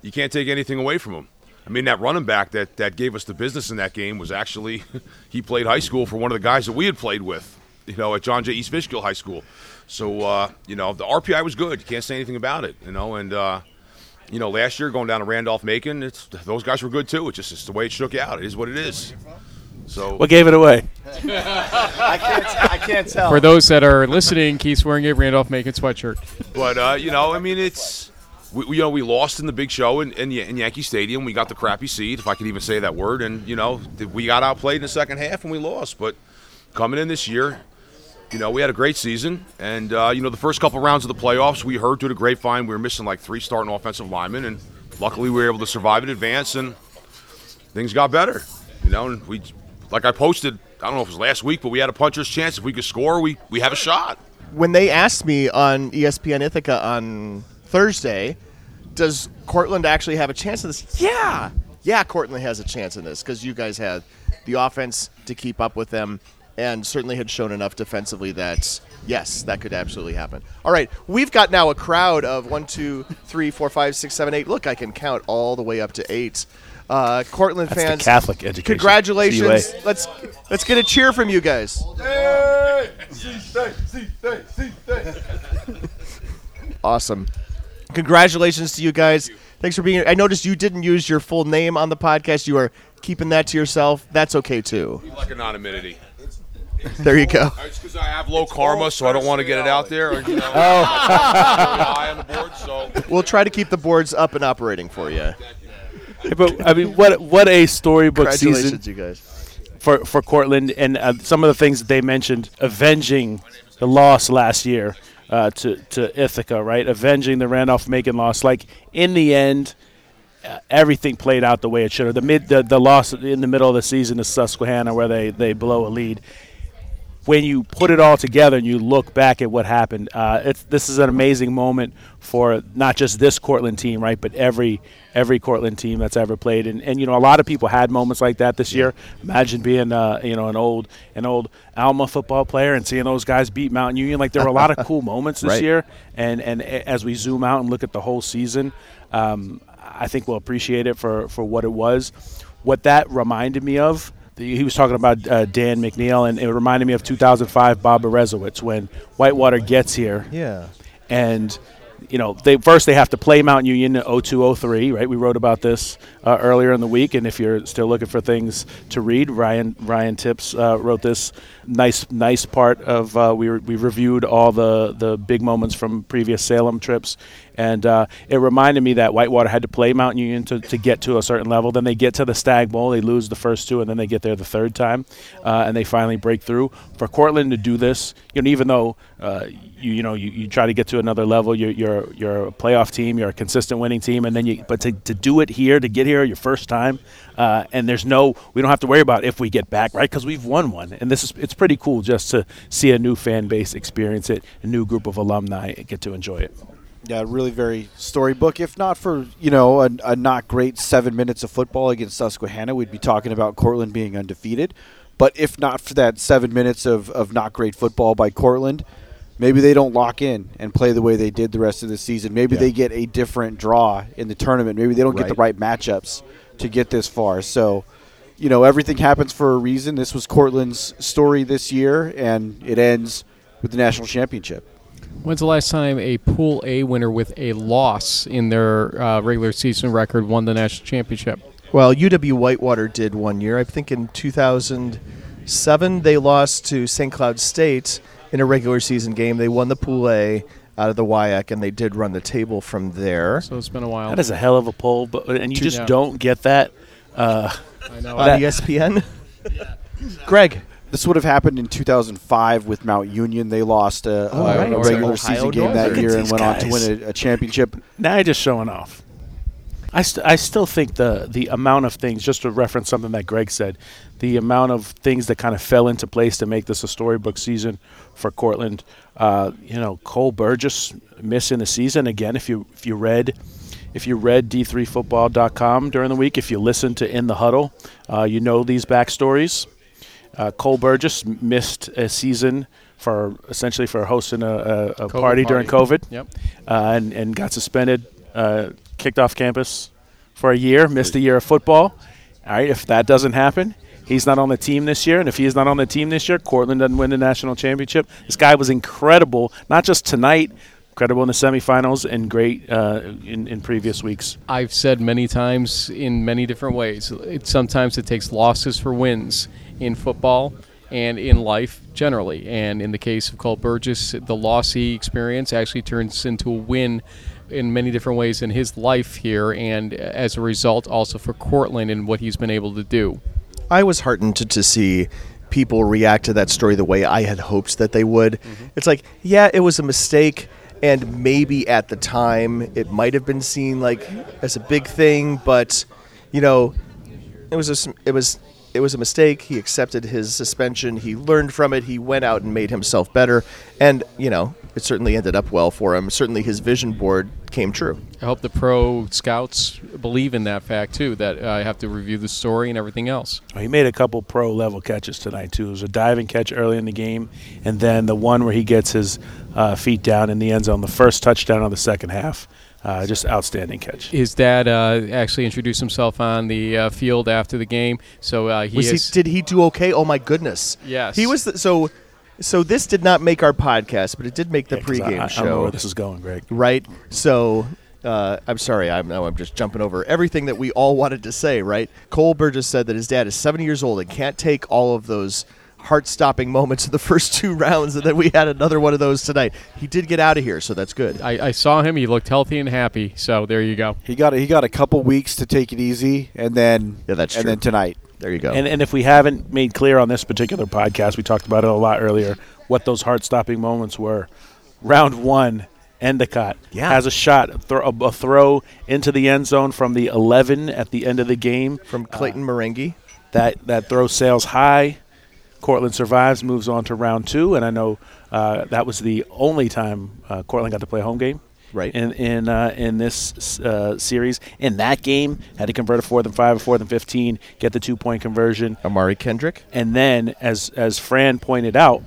you can't take anything away from him. I mean, that running back that that gave us the business in that game was actually he played high school for one of the guys that we had played with, you know, at John Jay East Fishkill High School. So uh, you know, the RPI was good. You can't say anything about it, you know, and. Uh, you know, last year going down to Randolph Macon, it's those guys were good too. It's just it's the way it shook out. It is what it is. So What gave it away? I can't. I can't tell. for those that are listening, Keith's wearing a Randolph Macon sweatshirt. But uh, you know, I mean, it's we, we you know we lost in the big show in, in, in Yankee Stadium. We got the crappy seed, if I could even say that word, and you know we got outplayed in the second half and we lost. But coming in this year, you know, we had a great season, and uh, you know the first couple rounds of the playoffs, we heard through the grapevine we were missing like three starting offensive linemen, and luckily we were able to survive in advance, and things got better. You know, and we like I posted. I don't know if it was last week, but we had a puncher's chance. If we could score, we we have a shot. when they asked me on ESPN Ithaca on Thursday, does Cortland actually have a chance in this? Yeah, yeah, Cortland has a chance in this because you guys had the offense to keep up with them, and certainly had shown enough defensively that yes, that could absolutely happen. All right, we've got now a crowd of one, two, three, four, five, six, seven, eight. Look, I can count all the way up to eight. Uh, Cortland That's the fans, Catholic education. Congratulations! CUA. Let's let's get a cheer from you guys. Awesome. Congratulations to you guys. Thanks for being here. I noticed you didn't use your full name on the podcast. You are keeping that to yourself. That's okay too. Like anonymity. There you go. It's because I have low karma, so I don't want to get it out there. You know, Oh. high on the board, so We'll try to keep the boards up and operating for you. but I mean, what what a storybook season you guys. for for Cortland, and uh, some of the things that they mentioned, avenging the loss last year uh, to to Ithaca, right? Avenging the Randolph Macon loss. Like in the end, uh, everything played out the way it should have. The mid the, the loss in the middle of the season to Susquehanna, where they they blow a lead. When you put it all together and you look back at what happened, uh, it's, this is an amazing moment for not just this Cortland team, right, but every every Cortland team that's ever played. And, and you know, a lot of people had moments like that this year. Imagine being, uh, you know, an old an old Alma football player and seeing those guys beat Mount Union. Like there were a lot of cool moments this Right. year. And and as we zoom out and look at the whole season, um, I think we'll appreciate it for for what it was. What that reminded me of he was talking about uh, Dan MacNeill, and it reminded me of 2005 Bob Berezowitz when Whitewater gets here. Yeah. And, you know, they first they have to play Mount Union in 0203, right? We wrote about this uh, earlier in the week, and if you're still looking for things to read, Ryan Ryan Tipps uh, wrote this nice nice part of uh, we re- we reviewed all the the big moments from previous Salem trips, and uh, it reminded me that Whitewater had to play Mount Union to, to get to a certain level. Then they get to the Stagg Bowl, they lose the first two, and then they get there the third time, uh, and they finally break through. For Cortland to do this, you know, even though uh, you you know you, you try to get to another level, you're you're you're a playoff team, you're a consistent winning team, and then you but to, to do it here, to get here your first time, uh, and there's no we don't have to worry about if we get back right because we've won one, and this is it's pretty cool just to see a new fan base experience it, a new group of alumni get to enjoy it. Yeah, really very storybook. If not for you know a, a not great seven minutes of football against Susquehanna, we'd be talking about Cortland being undefeated. But if not for that seven minutes of, of not great football by Cortland, maybe they don't lock in and play the way they did the rest of the season. Maybe they get a different draw in the tournament. Maybe they don't get the right matchups to get this far. So, you know, everything happens for a reason. This was Cortland's story this year, and it ends with the national championship. When's the last time a Pool A winner with a loss in their uh, regular season record won the national championship? Well, UW Whitewater did one year. I think in 2007 they lost to St. Cloud State in a regular season game. They won the Pool A out of the WIAC, and they did run the table from there. So it's been a while. That is a hell of a poll, but and you Two- just Yeah. don't get that. Uh, I know. On that- ESPN. Greg. This would have happened in 2005 with Mount Union. They lost a, Oh, a- right. a regular Ohio season game that year and These went on to win a, a championship. Now you're just showing off. I, st- I still think the the amount of things, just to reference something that Greg said, the amount of things that kind of fell into place to make this a storybook season for Cortland. Uh, you know, Cole Burgess missing the season again. If you if you read if you read d3football.com during the week, if you listen to In the Huddle, uh, you know these backstories. Uh, Cole Burgess missed a season for essentially for hosting a, a, a COVID party during. COVID, Yep. uh, and and got suspended, uh, kicked off campus for a year, missed a year of football. All right, if that doesn't happen, he's not on the team this year, and if he's not on the team this year, Cortland doesn't win the national championship. This guy was incredible, not just tonight, incredible in the semifinals, and great uh, in in previous weeks. I've said many times in many different ways. It, sometimes it takes losses for wins in football and in life generally. And in the case of Cole Burgess, the loss he experienced actually turns into a win in many different ways in his life here, and as a result, also for Cortland and what he's been able to do. I was heartened to, to see people react to that story the way I had hoped that they would. Mm-hmm. It's like, yeah, it was a mistake, and maybe at the time it might have been seen like as a big thing, but you know, it was a it was it was a mistake. He accepted his suspension. He learned from it. He went out and made himself better, and you know, it certainly ended up well for him. Certainly, his vision board came true. I hope the pro scouts believe in that fact too. That I have to review the story and everything else. He made a couple pro level catches tonight too. It was a diving catch early in the game, and then the one where he gets his uh, feet down in the end zone, the first touchdown of the second half. Uh, just outstanding catch. His dad uh, actually introduced himself on the uh, field after the game, so uh, he was is. he, did he do okay? Oh my goodness! Yes. he was. The, so, so this did not make our podcast, but it did make the Yeah, 'cause I- pregame I- I show. don't know where this is going, Greg. Right. So, uh, I'm sorry. I'm now I'm just jumping over everything that we all wanted to say. Right. Cole Burgess said that his dad is 70 years old and can't take all of those heart-stopping moments of the first two rounds, and then we had another one of those tonight. He did get out of here, so that's good. I, I saw him. He looked healthy and happy. So there you go. He got he got a couple weeks to take it easy, and then yeah, that's and true. then tonight. There you go. And, and if we haven't made clear on this particular podcast, we talked about it a lot earlier, what those heart stopping moments were. Round one, Endicott Yeah. has a shot, a, thro- a, throw into the end zone from the 11 at the end of the game. From Clayton Merengue. That, that throw sails high. Cortland survives, moves on to round two, and I know uh, that was the only time uh, Cortland got to play a home game. Right. In in uh, in this uh, series, in that game, had to convert a fourth and five, a fourth and fifteen, get the two point conversion. Amari Kendrick. And then, as as Fran pointed out,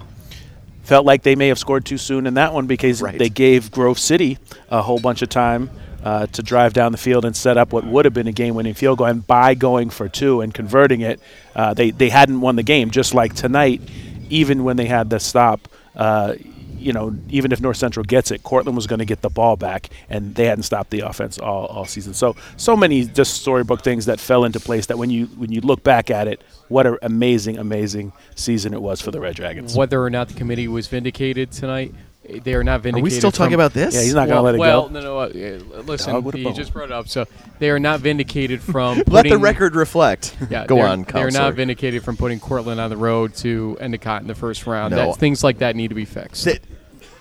felt like they may have scored too soon in that one because Right. they gave Grove City a whole bunch of time uh, to drive down the field and set up what would have been a game-winning field goal. And by going for two and converting it, uh, they they hadn't won the game. Just like tonight, even when they had the stop. Uh, you know, even if North Central gets it, Cortland was going to get the ball back, and they hadn't stopped the offense all, all season. So, so many just storybook things that fell into place that when you when you look back at it, what an amazing, amazing season it was for the Red Dragons. Whether or not the committee was vindicated tonight, they are not vindicated. We still talking from- about this? Yeah, he's not gonna let it well, go. Well, no, no. Uh, listen, Dog with he just brought it up. So they are not vindicated from. Let the record reflect. Yeah, Go they're, on, They're not vindicated from putting Cortland on the road to Endicott in the first round. No. That, things like that need to be fixed. Th-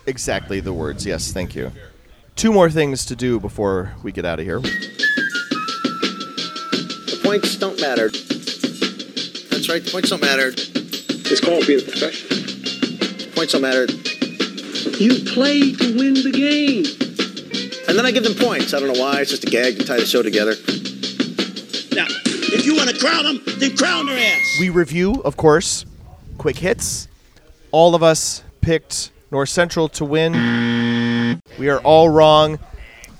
exactly the words. Yes, thank you. Two more things to do before we get out of here. The points don't matter. That's right, the points don't matter. It's called being a professional. Points don't matter. You play to win the game. And then I give them points. I don't know why. It's just a gag to tie the show together. Now, if you want to crown them, then crown their ass. We review, of course, quick hits. All of us picked North Central to win. We are all wrong.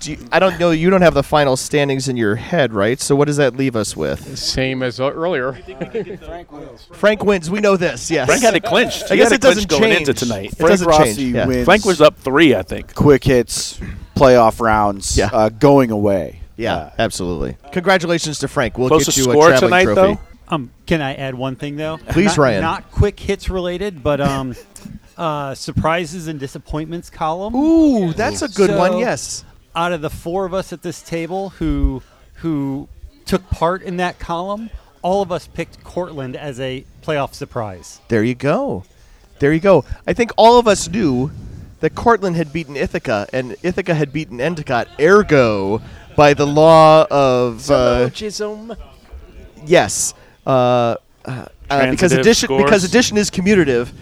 Do you, I don't know. You don't have the final standings in your head, right? So what does that leave us with? Same as uh, earlier. Frank wins. Frank wins. We know this. Yes. Frank had it clinched. I guess it doesn't clinched going change into tonight. It Frank doesn't Rossi change. Yeah. wins. Frank was up three, I think. Quick hits, playoff rounds, Yeah. uh, going away. Yeah, Uh, absolutely. Congratulations to Frank. We'll Closest get you score a traveling tonight, trophy. though? Um, can I add one thing though? Please, not, Ryan. Not quick hits related, but um, uh, surprises and disappointments column. Ooh, that's a good So, one. Yes. Out of the four of us at this table who who took part in that column, all of us picked Cortland as a playoff surprise. There you go. There you go. I think all of us knew that Cortland had beaten Ithaca and Ithaca had beaten Endicott. Ergo, by the law of uh, Syllogism. yes, uh, uh, uh, because Transitive addition because addition is commutative.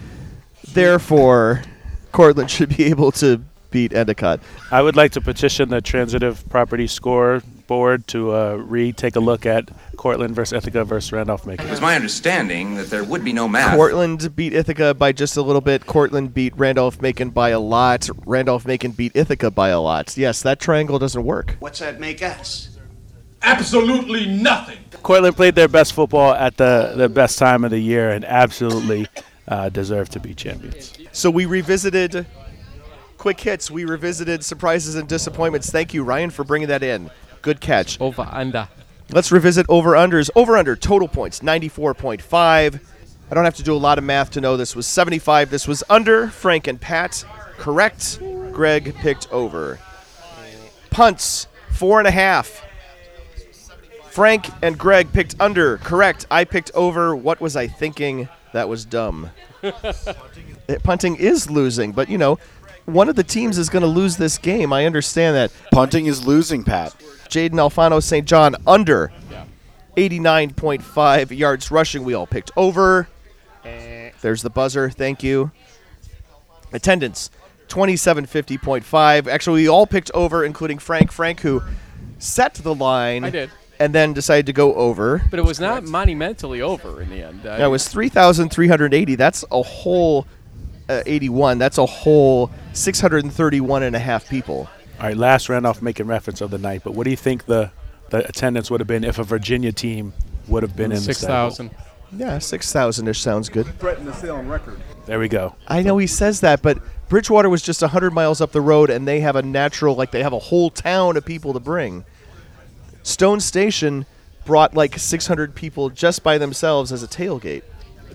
Therefore, Cortland should be able to beat Endicott. I would like to petition the transitive property score board to uh, re-take a look at Cortland versus Ithaca versus Randolph Macon. It was my understanding that there would be no math. Cortland beat Ithaca by just a little bit. Cortland beat Randolph Macon by a lot. Randolph Macon beat Ithaca by a lot. Yes, that triangle doesn't work. What's that make us? Absolutely nothing. Cortland played their best football at the, the best time of the year and absolutely uh, deserved to be champions. So we revisited quick hits. We revisited surprises and disappointments. Thank you, Ryan, for bringing that in. Good catch. Over under. Let's revisit over unders. Over under total points 94.5. I don't have to do a lot of math to know this was 75. This was under. Frank and Pat correct. Greg picked over. Punts four and a half. Frank and Greg picked under. Correct. I picked over. What was I thinking? That was dumb. Punting is losing, but you know, one of the teams is going to lose this game. I understand that. Punting is losing, Pat. Jaden Alfano St. John under 89.5 yards rushing. We all picked over. There's the buzzer. Thank you. Attendance 2750.5. Actually, we all picked over, including Frank. Frank, who set the line. I did. And then decided to go over. But it was not monumentally over in the end. I- That was 3,380. That's a whole Uh, 81. That's a whole 631 and a half people. All right, last Randolph making reference of the night, but what do you think the, the attendance would have been if a Virginia team would have been in the Six Stagg Bowl? thousand. Yeah, 6,000 ish sounds good. Threaten the Salem record. There we go. I know he says that, but Bridgewater was just 100 miles up the road, and they have a natural, like, they have a whole town of people to bring. Stone Station brought like 600 people just by themselves as a tailgate.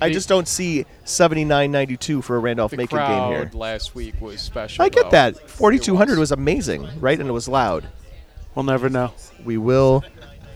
I just don't see 79.92 for a Randolph The Macon crowd game here. last week was special. I get though. that. 4,200 was amazing, right? And it was loud. We'll never know. We will.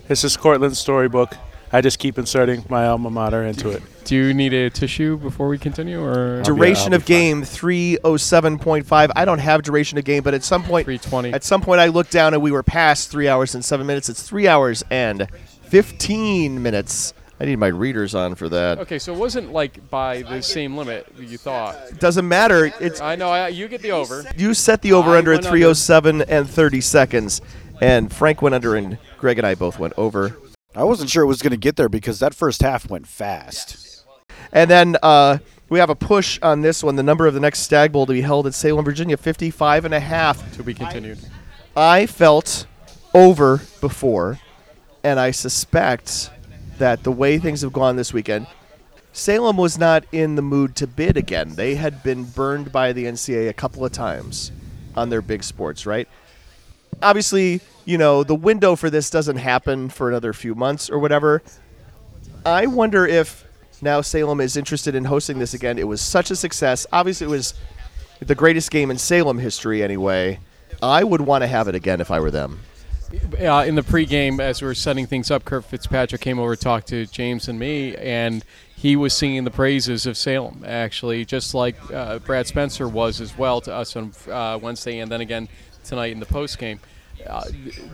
This is Cortland's storybook. I just keep inserting my alma mater into it. Do you need a tissue before we continue, or Duration of game 307.5. I don't have duration of game, but at some point 320. At some point I looked down and we were past 3 hours and 7 minutes. It's 3 hours and 15 minutes. I need my readers on for that. Okay, so it wasn't like by the same limit you thought. Doesn't matter. It's I know. I, you get the over. you set the over I under at went under. 307 and 30 seconds and Frank went under and Greg and I both went over. I wasn't sure it was going to get there because that first half went fast. And then uh, we have a push on this one. The number of the next Stagg Bowl to be held at Salem, Virginia, 55 and a half. To be continued. I felt over before, and I suspect that the way things have gone this weekend, Salem was not in the mood to bid again. They had been burned by the NCAA a couple of times on their big sports, right? Obviously, you know, the window for this doesn't happen for another few months or whatever. I wonder if now Salem is interested in hosting this again. It was such a success. Obviously, it was the greatest game in Salem history, anyway. I would want to have it again if I were them. Uh, in the pregame, as we were setting things up, Curt Fitzpatrick came over to talk to James and me, and he was singing the praises of Salem, actually, just like uh, Brad Spencer was as well to us on uh, Wednesday, and then again tonight in the postgame. Uh,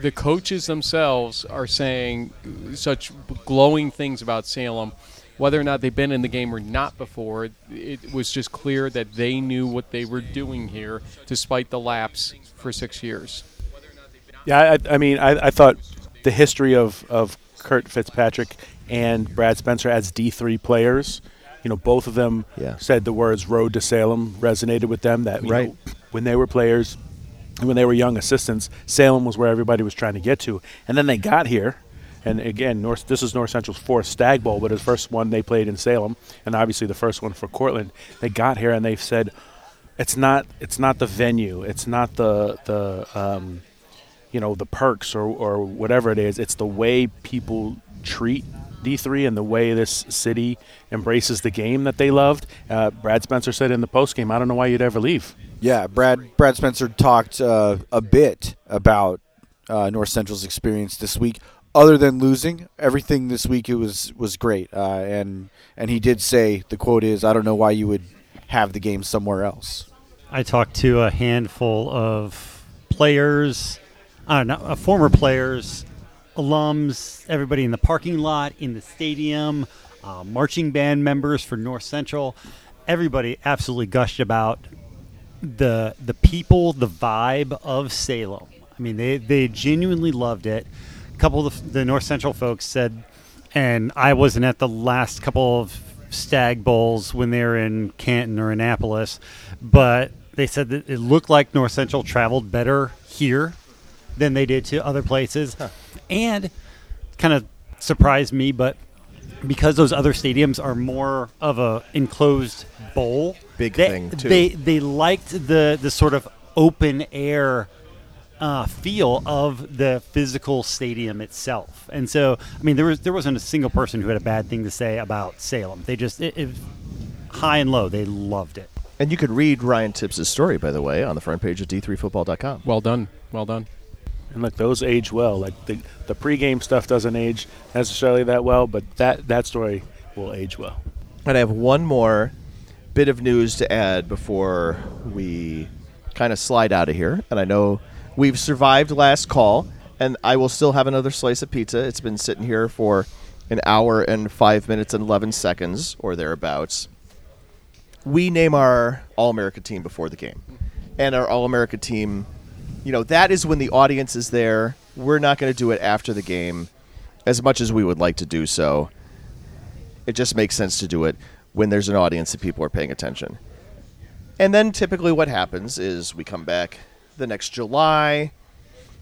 the coaches themselves are saying such glowing things about Salem. Whether or not they've been in the game or not before, it was just clear that they knew what they were doing here, despite the lapse for six years. Yeah, I, I mean, I, I thought the history of, of Curt Fitzpatrick and Brad Spencer as D3 players, you know, both of them Yeah. said the words road to Salem resonated with them. That, Right. know, when they were players, and when they were young assistants, Salem was where everybody was trying to get to. And then they got here. And again, North, this is North Central's fourth Stagg Bowl, but his first one they played in Salem, and obviously the first one for Cortland. They got here and they've said, it's not it's not the venue, it's not the the um, you know the perks or, or whatever it is it's the way people treat d3 and the way this city embraces the game that they loved uh, brad spencer said in the postgame i don't know why you'd ever leave Yeah, Brad Brad Spencer talked uh, a bit about uh, North Central's experience this week. Other than losing, everything this week it was was great. Uh, and and he did say the quote is, "I don't know why you would have the game somewhere else." I talked to a handful of players, I don't know, uh, former players, alums, everybody in the parking lot, in the stadium, uh, marching band members for North Central. Everybody absolutely gushed about the the people, the vibe of Salem. I mean, they they genuinely loved it. A couple of the, the North Central folks said, and I wasn't at the last couple of Stagg Bowls when they were in Canton or Annapolis, but they said that it looked like North Central traveled better here than they did to other places, and kind of surprised me, but because those other stadiums are more of a enclosed bowl, Big they, thing, too. They they liked the the sort of open air uh, feel of the physical stadium itself, and so I mean there was there wasn't a single person who had a bad thing to say about Salem. They just it, it, high and low, they loved it. And you could read Ryan Tipps' story, by the way, on the front page of d3football.com. Well done. Well done. And look, those age well. Like the the pregame stuff doesn't age necessarily that well, but that that story will age well. And I have one more bit of news to add before we kind of slide out of here. And I know we've survived last call, and I will still have another slice of pizza. It's been sitting here for an hour and five minutes and 11 seconds or thereabouts. We name our All America team before the game. And our All America team, you know, that is when the audience is there. We're not going to do it after the game as much as we would like to do so it just makes sense to do it when there's an audience and people are paying attention. And then typically what happens is we come back the next July,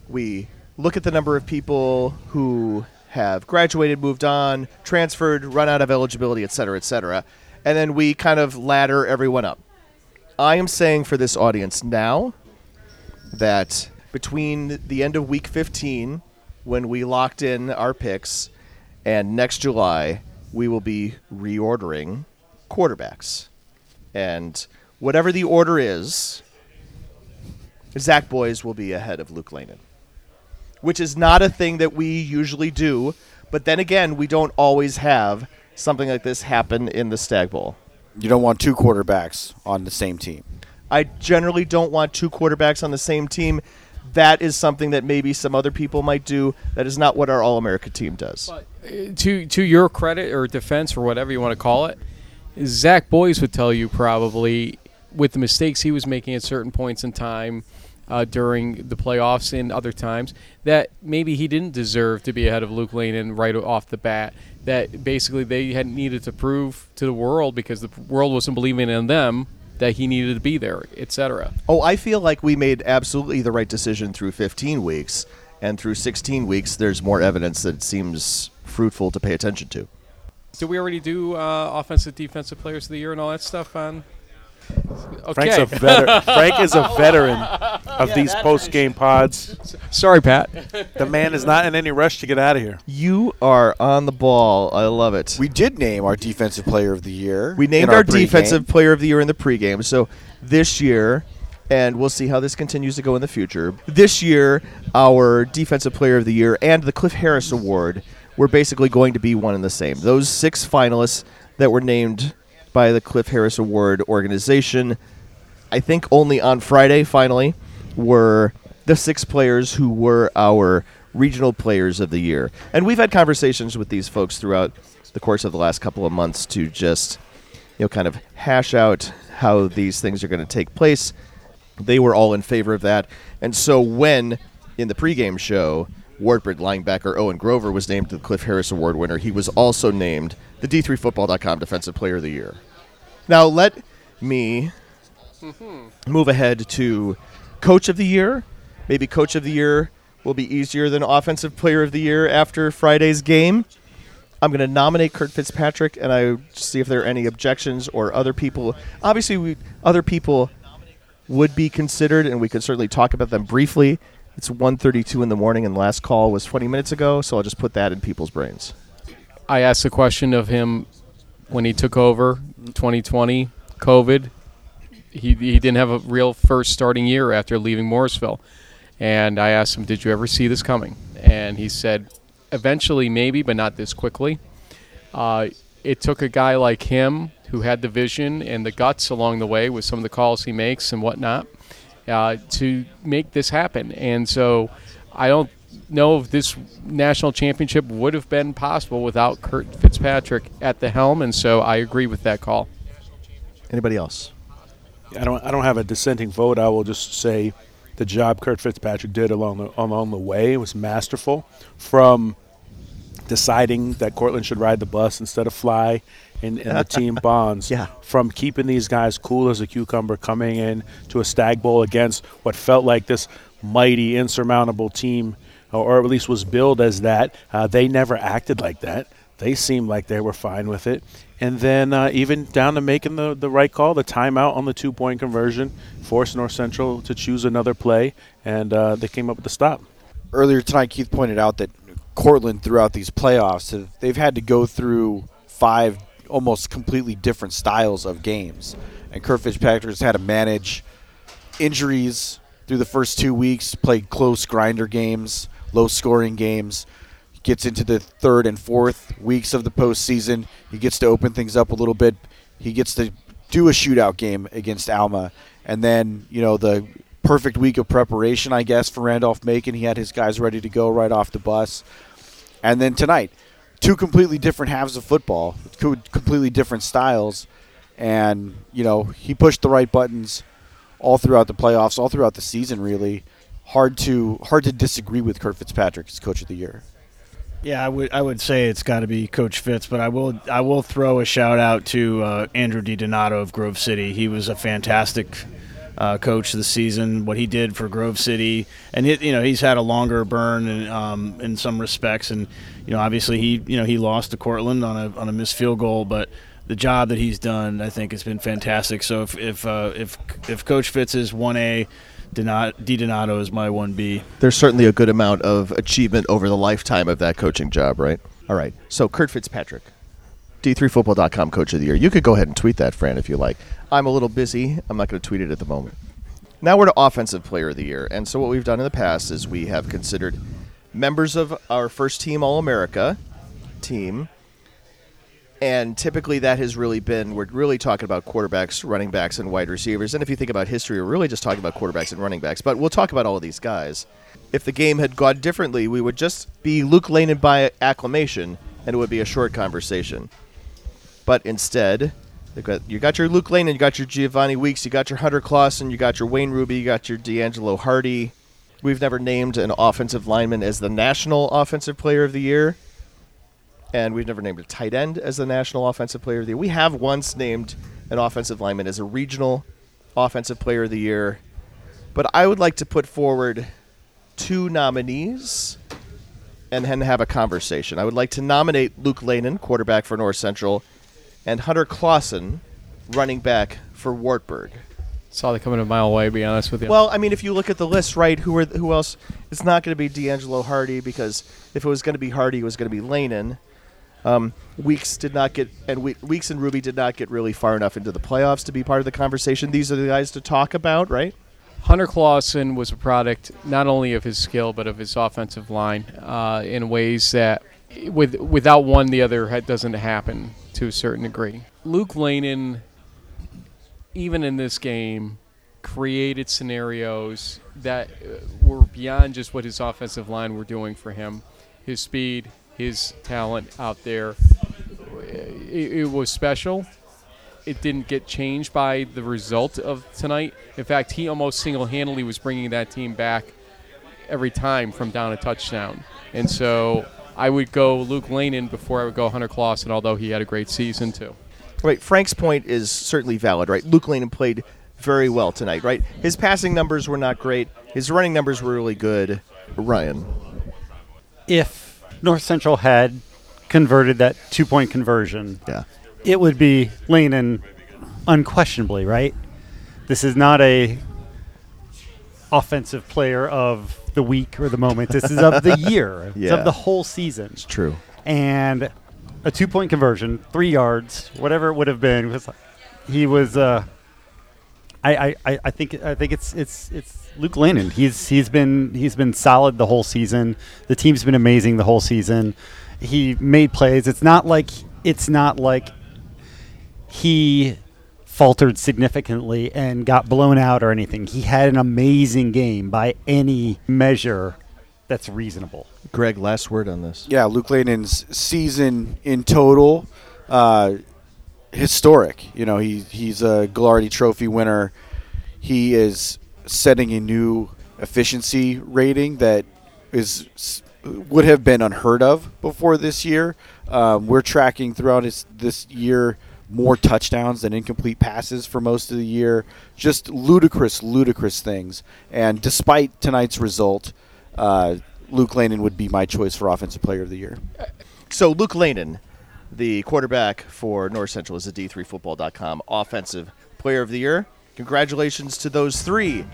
we look at the number of people who have graduated, moved on, transferred, run out of eligibility, et cetera, et cetera, and then we kind of ladder everyone up. I am saying for this audience now that between the end of week 15, when we locked in our picks, and next July, we will be reordering quarterbacks. And whatever the order is, Zach Boyes will be ahead of Luke Lehnen, which is not a thing that we usually do. But then again, we don't always have something like this happen in the Stagg Bowl. You don't want two quarterbacks on the same team. I generally don't want two quarterbacks on the same team. That is something that maybe some other people might do. That is not what our All America team does. to to your credit or defense or whatever you want to call it, Zach Boyes would tell you probably with the mistakes he was making at certain points in time uh, during the playoffs and other times that maybe he didn't deserve to be ahead of Luke Lehnen right off the bat. That basically they had needed to prove to the world because the world wasn't believing in them that he needed to be there, etc. Oh, I feel like we made absolutely the right decision through 15 weeks, and through 16 weeks, there's more evidence that it seems fruitful to pay attention to. Did we already do uh, offensive, defensive players of the year and all that stuff on? Okay. Frank's a veteran. Frank is a veteran of these post game pods. Sorry, Pat. The man is not in any rush to get out of here. You are on the ball. I love it. We did name our defensive player of the year. We named in our, defensive player of the year in the pregame. So this year, and we'll see how this continues to go in the future. This year, our defensive player of the year and the Cliff Harris Award were basically going to be one and the same. Those six finalists that were named by the Cliff Harris Award organization, I think only on Friday, finally, were the six players who were our regional players of the year. And we've had conversations with these folks throughout the course of the last couple of months to just, you know, kind of hash out how these things are going to take place. They were all in favor of that. And so when in the pregame show, Wartburg linebacker Owen Grover was named the Cliff Harris Award winner, he was also named the D3Football.com Defensive Player of the Year. Now let me mm-hmm. move ahead to Coach of the Year. Maybe Coach of the Year will be easier than Offensive Player of the Year after Friday's game. I'm going to nominate Curt Fitzpatrick, and I see if there are any objections or other people. Obviously, we, other people would be considered, and we could certainly talk about them briefly. It's 1:32 in the morning, and the last call was 20 minutes ago, so I'll just put that in people's brains. I asked the question of him when he took over 2020 COVID. He, he didn't have a real first starting year after leaving Morrisville. And I asked him, Did you ever see this coming? And he said, Eventually, maybe, but not this quickly. Uh, it took a guy like him who had the vision and the guts along the way with some of the calls he makes and whatnot uh, to make this happen. And so I don't know if this national championship would have been possible without Curt Fitzpatrick at the helm, and so I agree with that call. Anybody else? I don't. I don't have a dissenting vote. I will just say the job Curt Fitzpatrick did along the along the way was masterful. From deciding that Cortland should ride the bus instead of fly, and, and the team bonds. Yeah. From keeping these guys cool as a cucumber, coming in to a stagg bowl against what felt like this mighty, insurmountable team, or at least was billed as that. Uh, they never acted like that. They seemed like they were fine with it. And then uh, even down to making the, the right call, the timeout on the two point conversion, forced North Central to choose another play, and uh, they came up with the stop. Earlier tonight, Keith pointed out that Cortland throughout these playoffs, they've had to go through five almost completely different styles of games. And Curt Fitzpatrick has had to manage injuries through the first two weeks, played close grinder games, low scoring games. Gets into the third and fourth weeks of the postseason. He gets to open things up a little bit. He gets to do a shootout game against Alma. And then, you know, the perfect week of preparation, I guess, for Randolph Macon. He had his guys ready to go right off the bus. And then tonight, two completely different halves of football, completely different styles. And, you know, he pushed the right buttons all throughout the playoffs, all throughout the season, really. Hard to hard to disagree with Curt Fitzpatrick as coach of the year. Yeah, I would I would say it's got to be Coach Fitz, but I will I will throw a shout out to uh, Andrew DiDonato of Grove City. He was a fantastic uh, coach this season. What he did for Grove City, and it, you know he's had a longer burn in, um, in some respects, and you know obviously he you know he lost to Cortland on a on a missed field goal, but the job that he's done I think has been fantastic. So if if uh, if if Coach Fitz is one A. DiDonato is my 1B. There's certainly a good amount of achievement over the lifetime of that coaching job, right? All right. So Curt Fitzpatrick, D3Football.com Coach of the Year. You could go ahead and tweet that, Fran, if you like. I'm a little busy. I'm not going to tweet it at the moment. Now we're to Offensive Player of the Year. And so what we've done in the past is we have considered members of our first team All America team. And typically that has really been, we're really talking about quarterbacks, running backs, and wide receivers. And if you think about history, we're really just talking about quarterbacks and running backs. But we'll talk about all of these guys. If the game had gone differently, we would just be Luke Lehnen by acclamation, and it would be a short conversation. But instead, you got, you got your Luke Lane, and you got your Giovanni Weeks, you got your Hunter Clausen, you got your Wayne Ruby, you got your D'Angelo Hardy. We've never named an offensive lineman as the National Offensive Player of the Year, and we've never named a tight end as the National Offensive Player of the Year. We have once named an offensive lineman as a regional Offensive Player of the Year, but I would like to put forward two nominees and then have a conversation. I would like to nominate Luke Lehnen, quarterback for North Central, and Hunter Clausen, running back for Wartburg. Saw that coming a mile away. To be honest with you. Well, I mean, if you look at the list, right? Who are who else? It's not going to be D'Angelo Hardy because if it was going to be Hardy, it was going to be Lehnen. Um, Weeks did not get, and we, Weeks and Ruby did not get really far enough into the playoffs to be part of the conversation. These are the guys to talk about, right? Hunter Clausen was a product not only of his skill but of his offensive line uh, in ways that, with without one, the other doesn't happen to a certain degree. Luke Lehnen, even in this game, created scenarios that uh, were beyond just what his offensive line were doing for him. His speed, his talent out there, it, it was special it didn't get changed by the result of tonight. In fact, he almost single-handedly was bringing that team back every time from down a touchdown. And so I would go Luke Lehnen before I would go Hunter Clausen, although he had a great season too. Right. Frank's point is certainly valid, right? Luke Lehnen played very well tonight, right? His passing numbers were not great. His running numbers were really good. Ryan. If North Central had converted that two point conversion, yeah. it would be Lehnen unquestionably, right? This is not a offensive player of the week or the moment. This is of the year. It's of the whole season. It's true. And a two point conversion, three yards, whatever it would have been, was he was uh I, I, I- I think I think it's it's it's Luke Lehnen. He's he's been he's been solid the whole season. The team's been amazing the whole season. He made plays. It's not like it's not like he faltered significantly and got blown out or anything. He had an amazing game by any measure that's reasonable. Greg, last word on this. Yeah, Luke Lehnen's season in total, uh, historic. You know, he he's a Gagliardi Trophy winner. He is setting a new efficiency rating that is would have been unheard of before this year. Um, we're tracking throughout his, this year more touchdowns than incomplete passes for most of the year. Just ludicrous, ludicrous things. And despite tonight's result, uh, Luke Lehnen would be my choice for Offensive Player of the Year. So Luke Lehnen, the quarterback for North Central, is a D3Football.com Offensive Player of the Year. Congratulations to those three.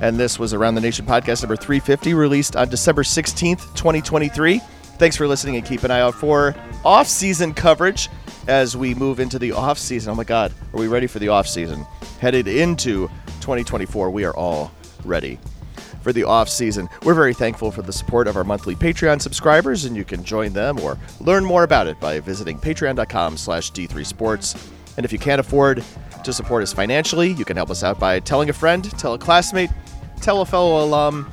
And this was Around the Nation podcast number 350, released on December 16th, 2023. Thanks for listening and keep an eye out for off season coverage as we move into the off season. Oh my God, are we ready for the off season? Headed into 2024, we are all ready for the off season. We're very thankful for the support of our monthly Patreon subscribers, and you can join them or learn more about it by visiting patreon.com slash D3Sports. And if you can't afford to support us financially, you can help us out by telling a friend, tell a classmate, tell a fellow alum,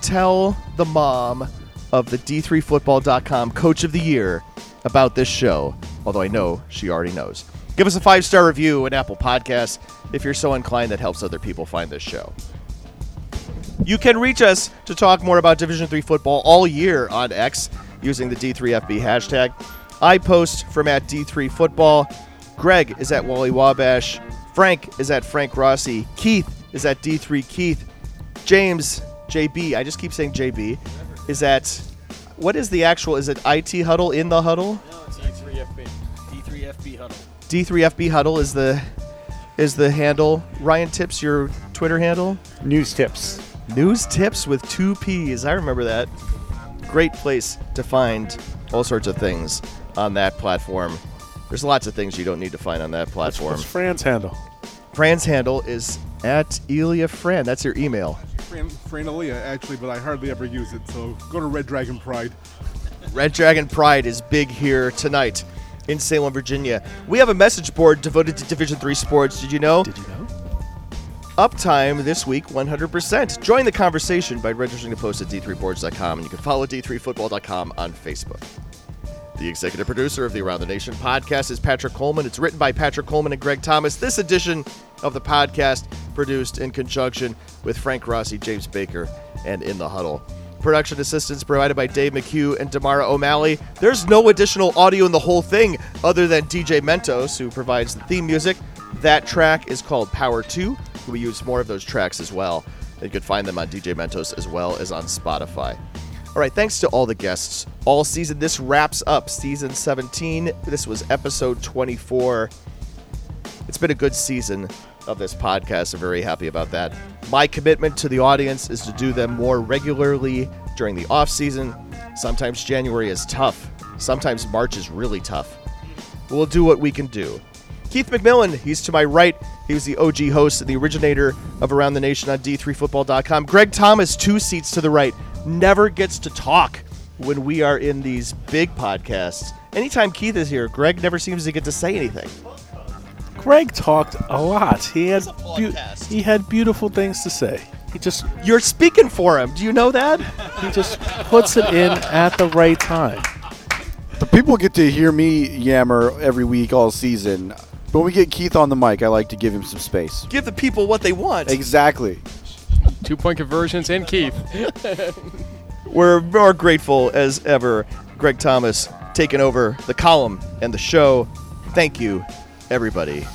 tell the mom of the D3Football.com Coach of the Year about this show, although I know she already knows. Give us a five star review and Apple Podcasts if you're so inclined that helps other people find this show. You can reach us to talk more about Division 3 football all year on X using the D3FB hashtag. I post from at D3 Football. Greg is at Wally Wabash. Frank is at Frank Rossi. Keith is at D3 Keith. James, JB, I just keep saying JB, is at, what is the actual, is it IT Huddle in the Huddle? No, it's D3FB. D3FB Huddle. D3FB Huddle is the is the handle. Ryan Tipps, your Twitter handle? News Tipps. News Tipps with two P's. I remember that. Great place to find all sorts of things on that platform. There's lots of things you don't need to find on that platform. What's Fran's handle? Fran's handle is at Elia Fran. That's your email. Fran, Franalia, actually, but I hardly ever use it. So go to Red Dragon Pride. Red Dragon Pride is big here tonight in Salem, Virginia. We have a message board devoted to Division 3 sports. Did you know? Did you know? Uptime this week 100%. Join the conversation by registering to post at d3boards.com and you can follow d3football.com on Facebook. The executive producer of the Around the Nation podcast is Patrick Coleman. It's written by Patrick Coleman and Greg Thomas. This edition of the podcast produced in conjunction with Frank Rossi, James Baker, and In the Huddle. Production assistance provided by Dave McHugh and Damara O'Malley. There's no additional audio in the whole thing other than DJ Mentos, who provides the theme music. That track is called Power 2. We use more of those tracks as well. You can find them on DJ Mentos as well as on Spotify. All right, thanks to all the guests all season. This wraps up season 17. This was episode 24. It's been a good season of this podcast. I'm very happy about that. My commitment to the audience is to do them more regularly during the off season. Sometimes January is tough. Sometimes March is really tough. We'll do what we can do. Keith McMillan, he's to my right. He was the OG host and the originator of Around the Nation on D3Football.com. Greg Thomas, two seats to the right, never gets to talk when we are in these big podcasts. Anytime Keith is here, Greg never seems to get to say anything. Greg talked a lot. He had beau- he had beautiful things to say. He just You're speaking for him. Do you know that? he just puts it in at the right time. The people get to hear me yammer every week all season. But when we get Keith on the mic, I like to give him some space. Give the people what they want. Exactly. Two point conversions and Keith. We're more grateful as ever. Greg Thomas taking over the column and the show. Thank you, everybody.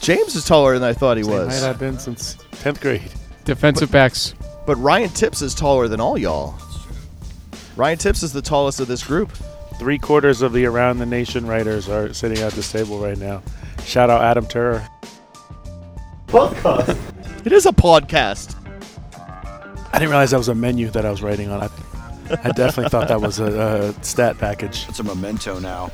James is taller than I thought he Same was. height I've been since tenth grade. Defensive backs. But Ryan Tipps is taller than all y'all. Ryan Tipps is the tallest of this group. Three quarters of the Around the Nation writers are sitting at this table right now. Shout out Adam Turner. Podcast. it is a podcast. I didn't realize that was a menu that I was writing on. I, I definitely thought that was a, a stat package. It's a memento now.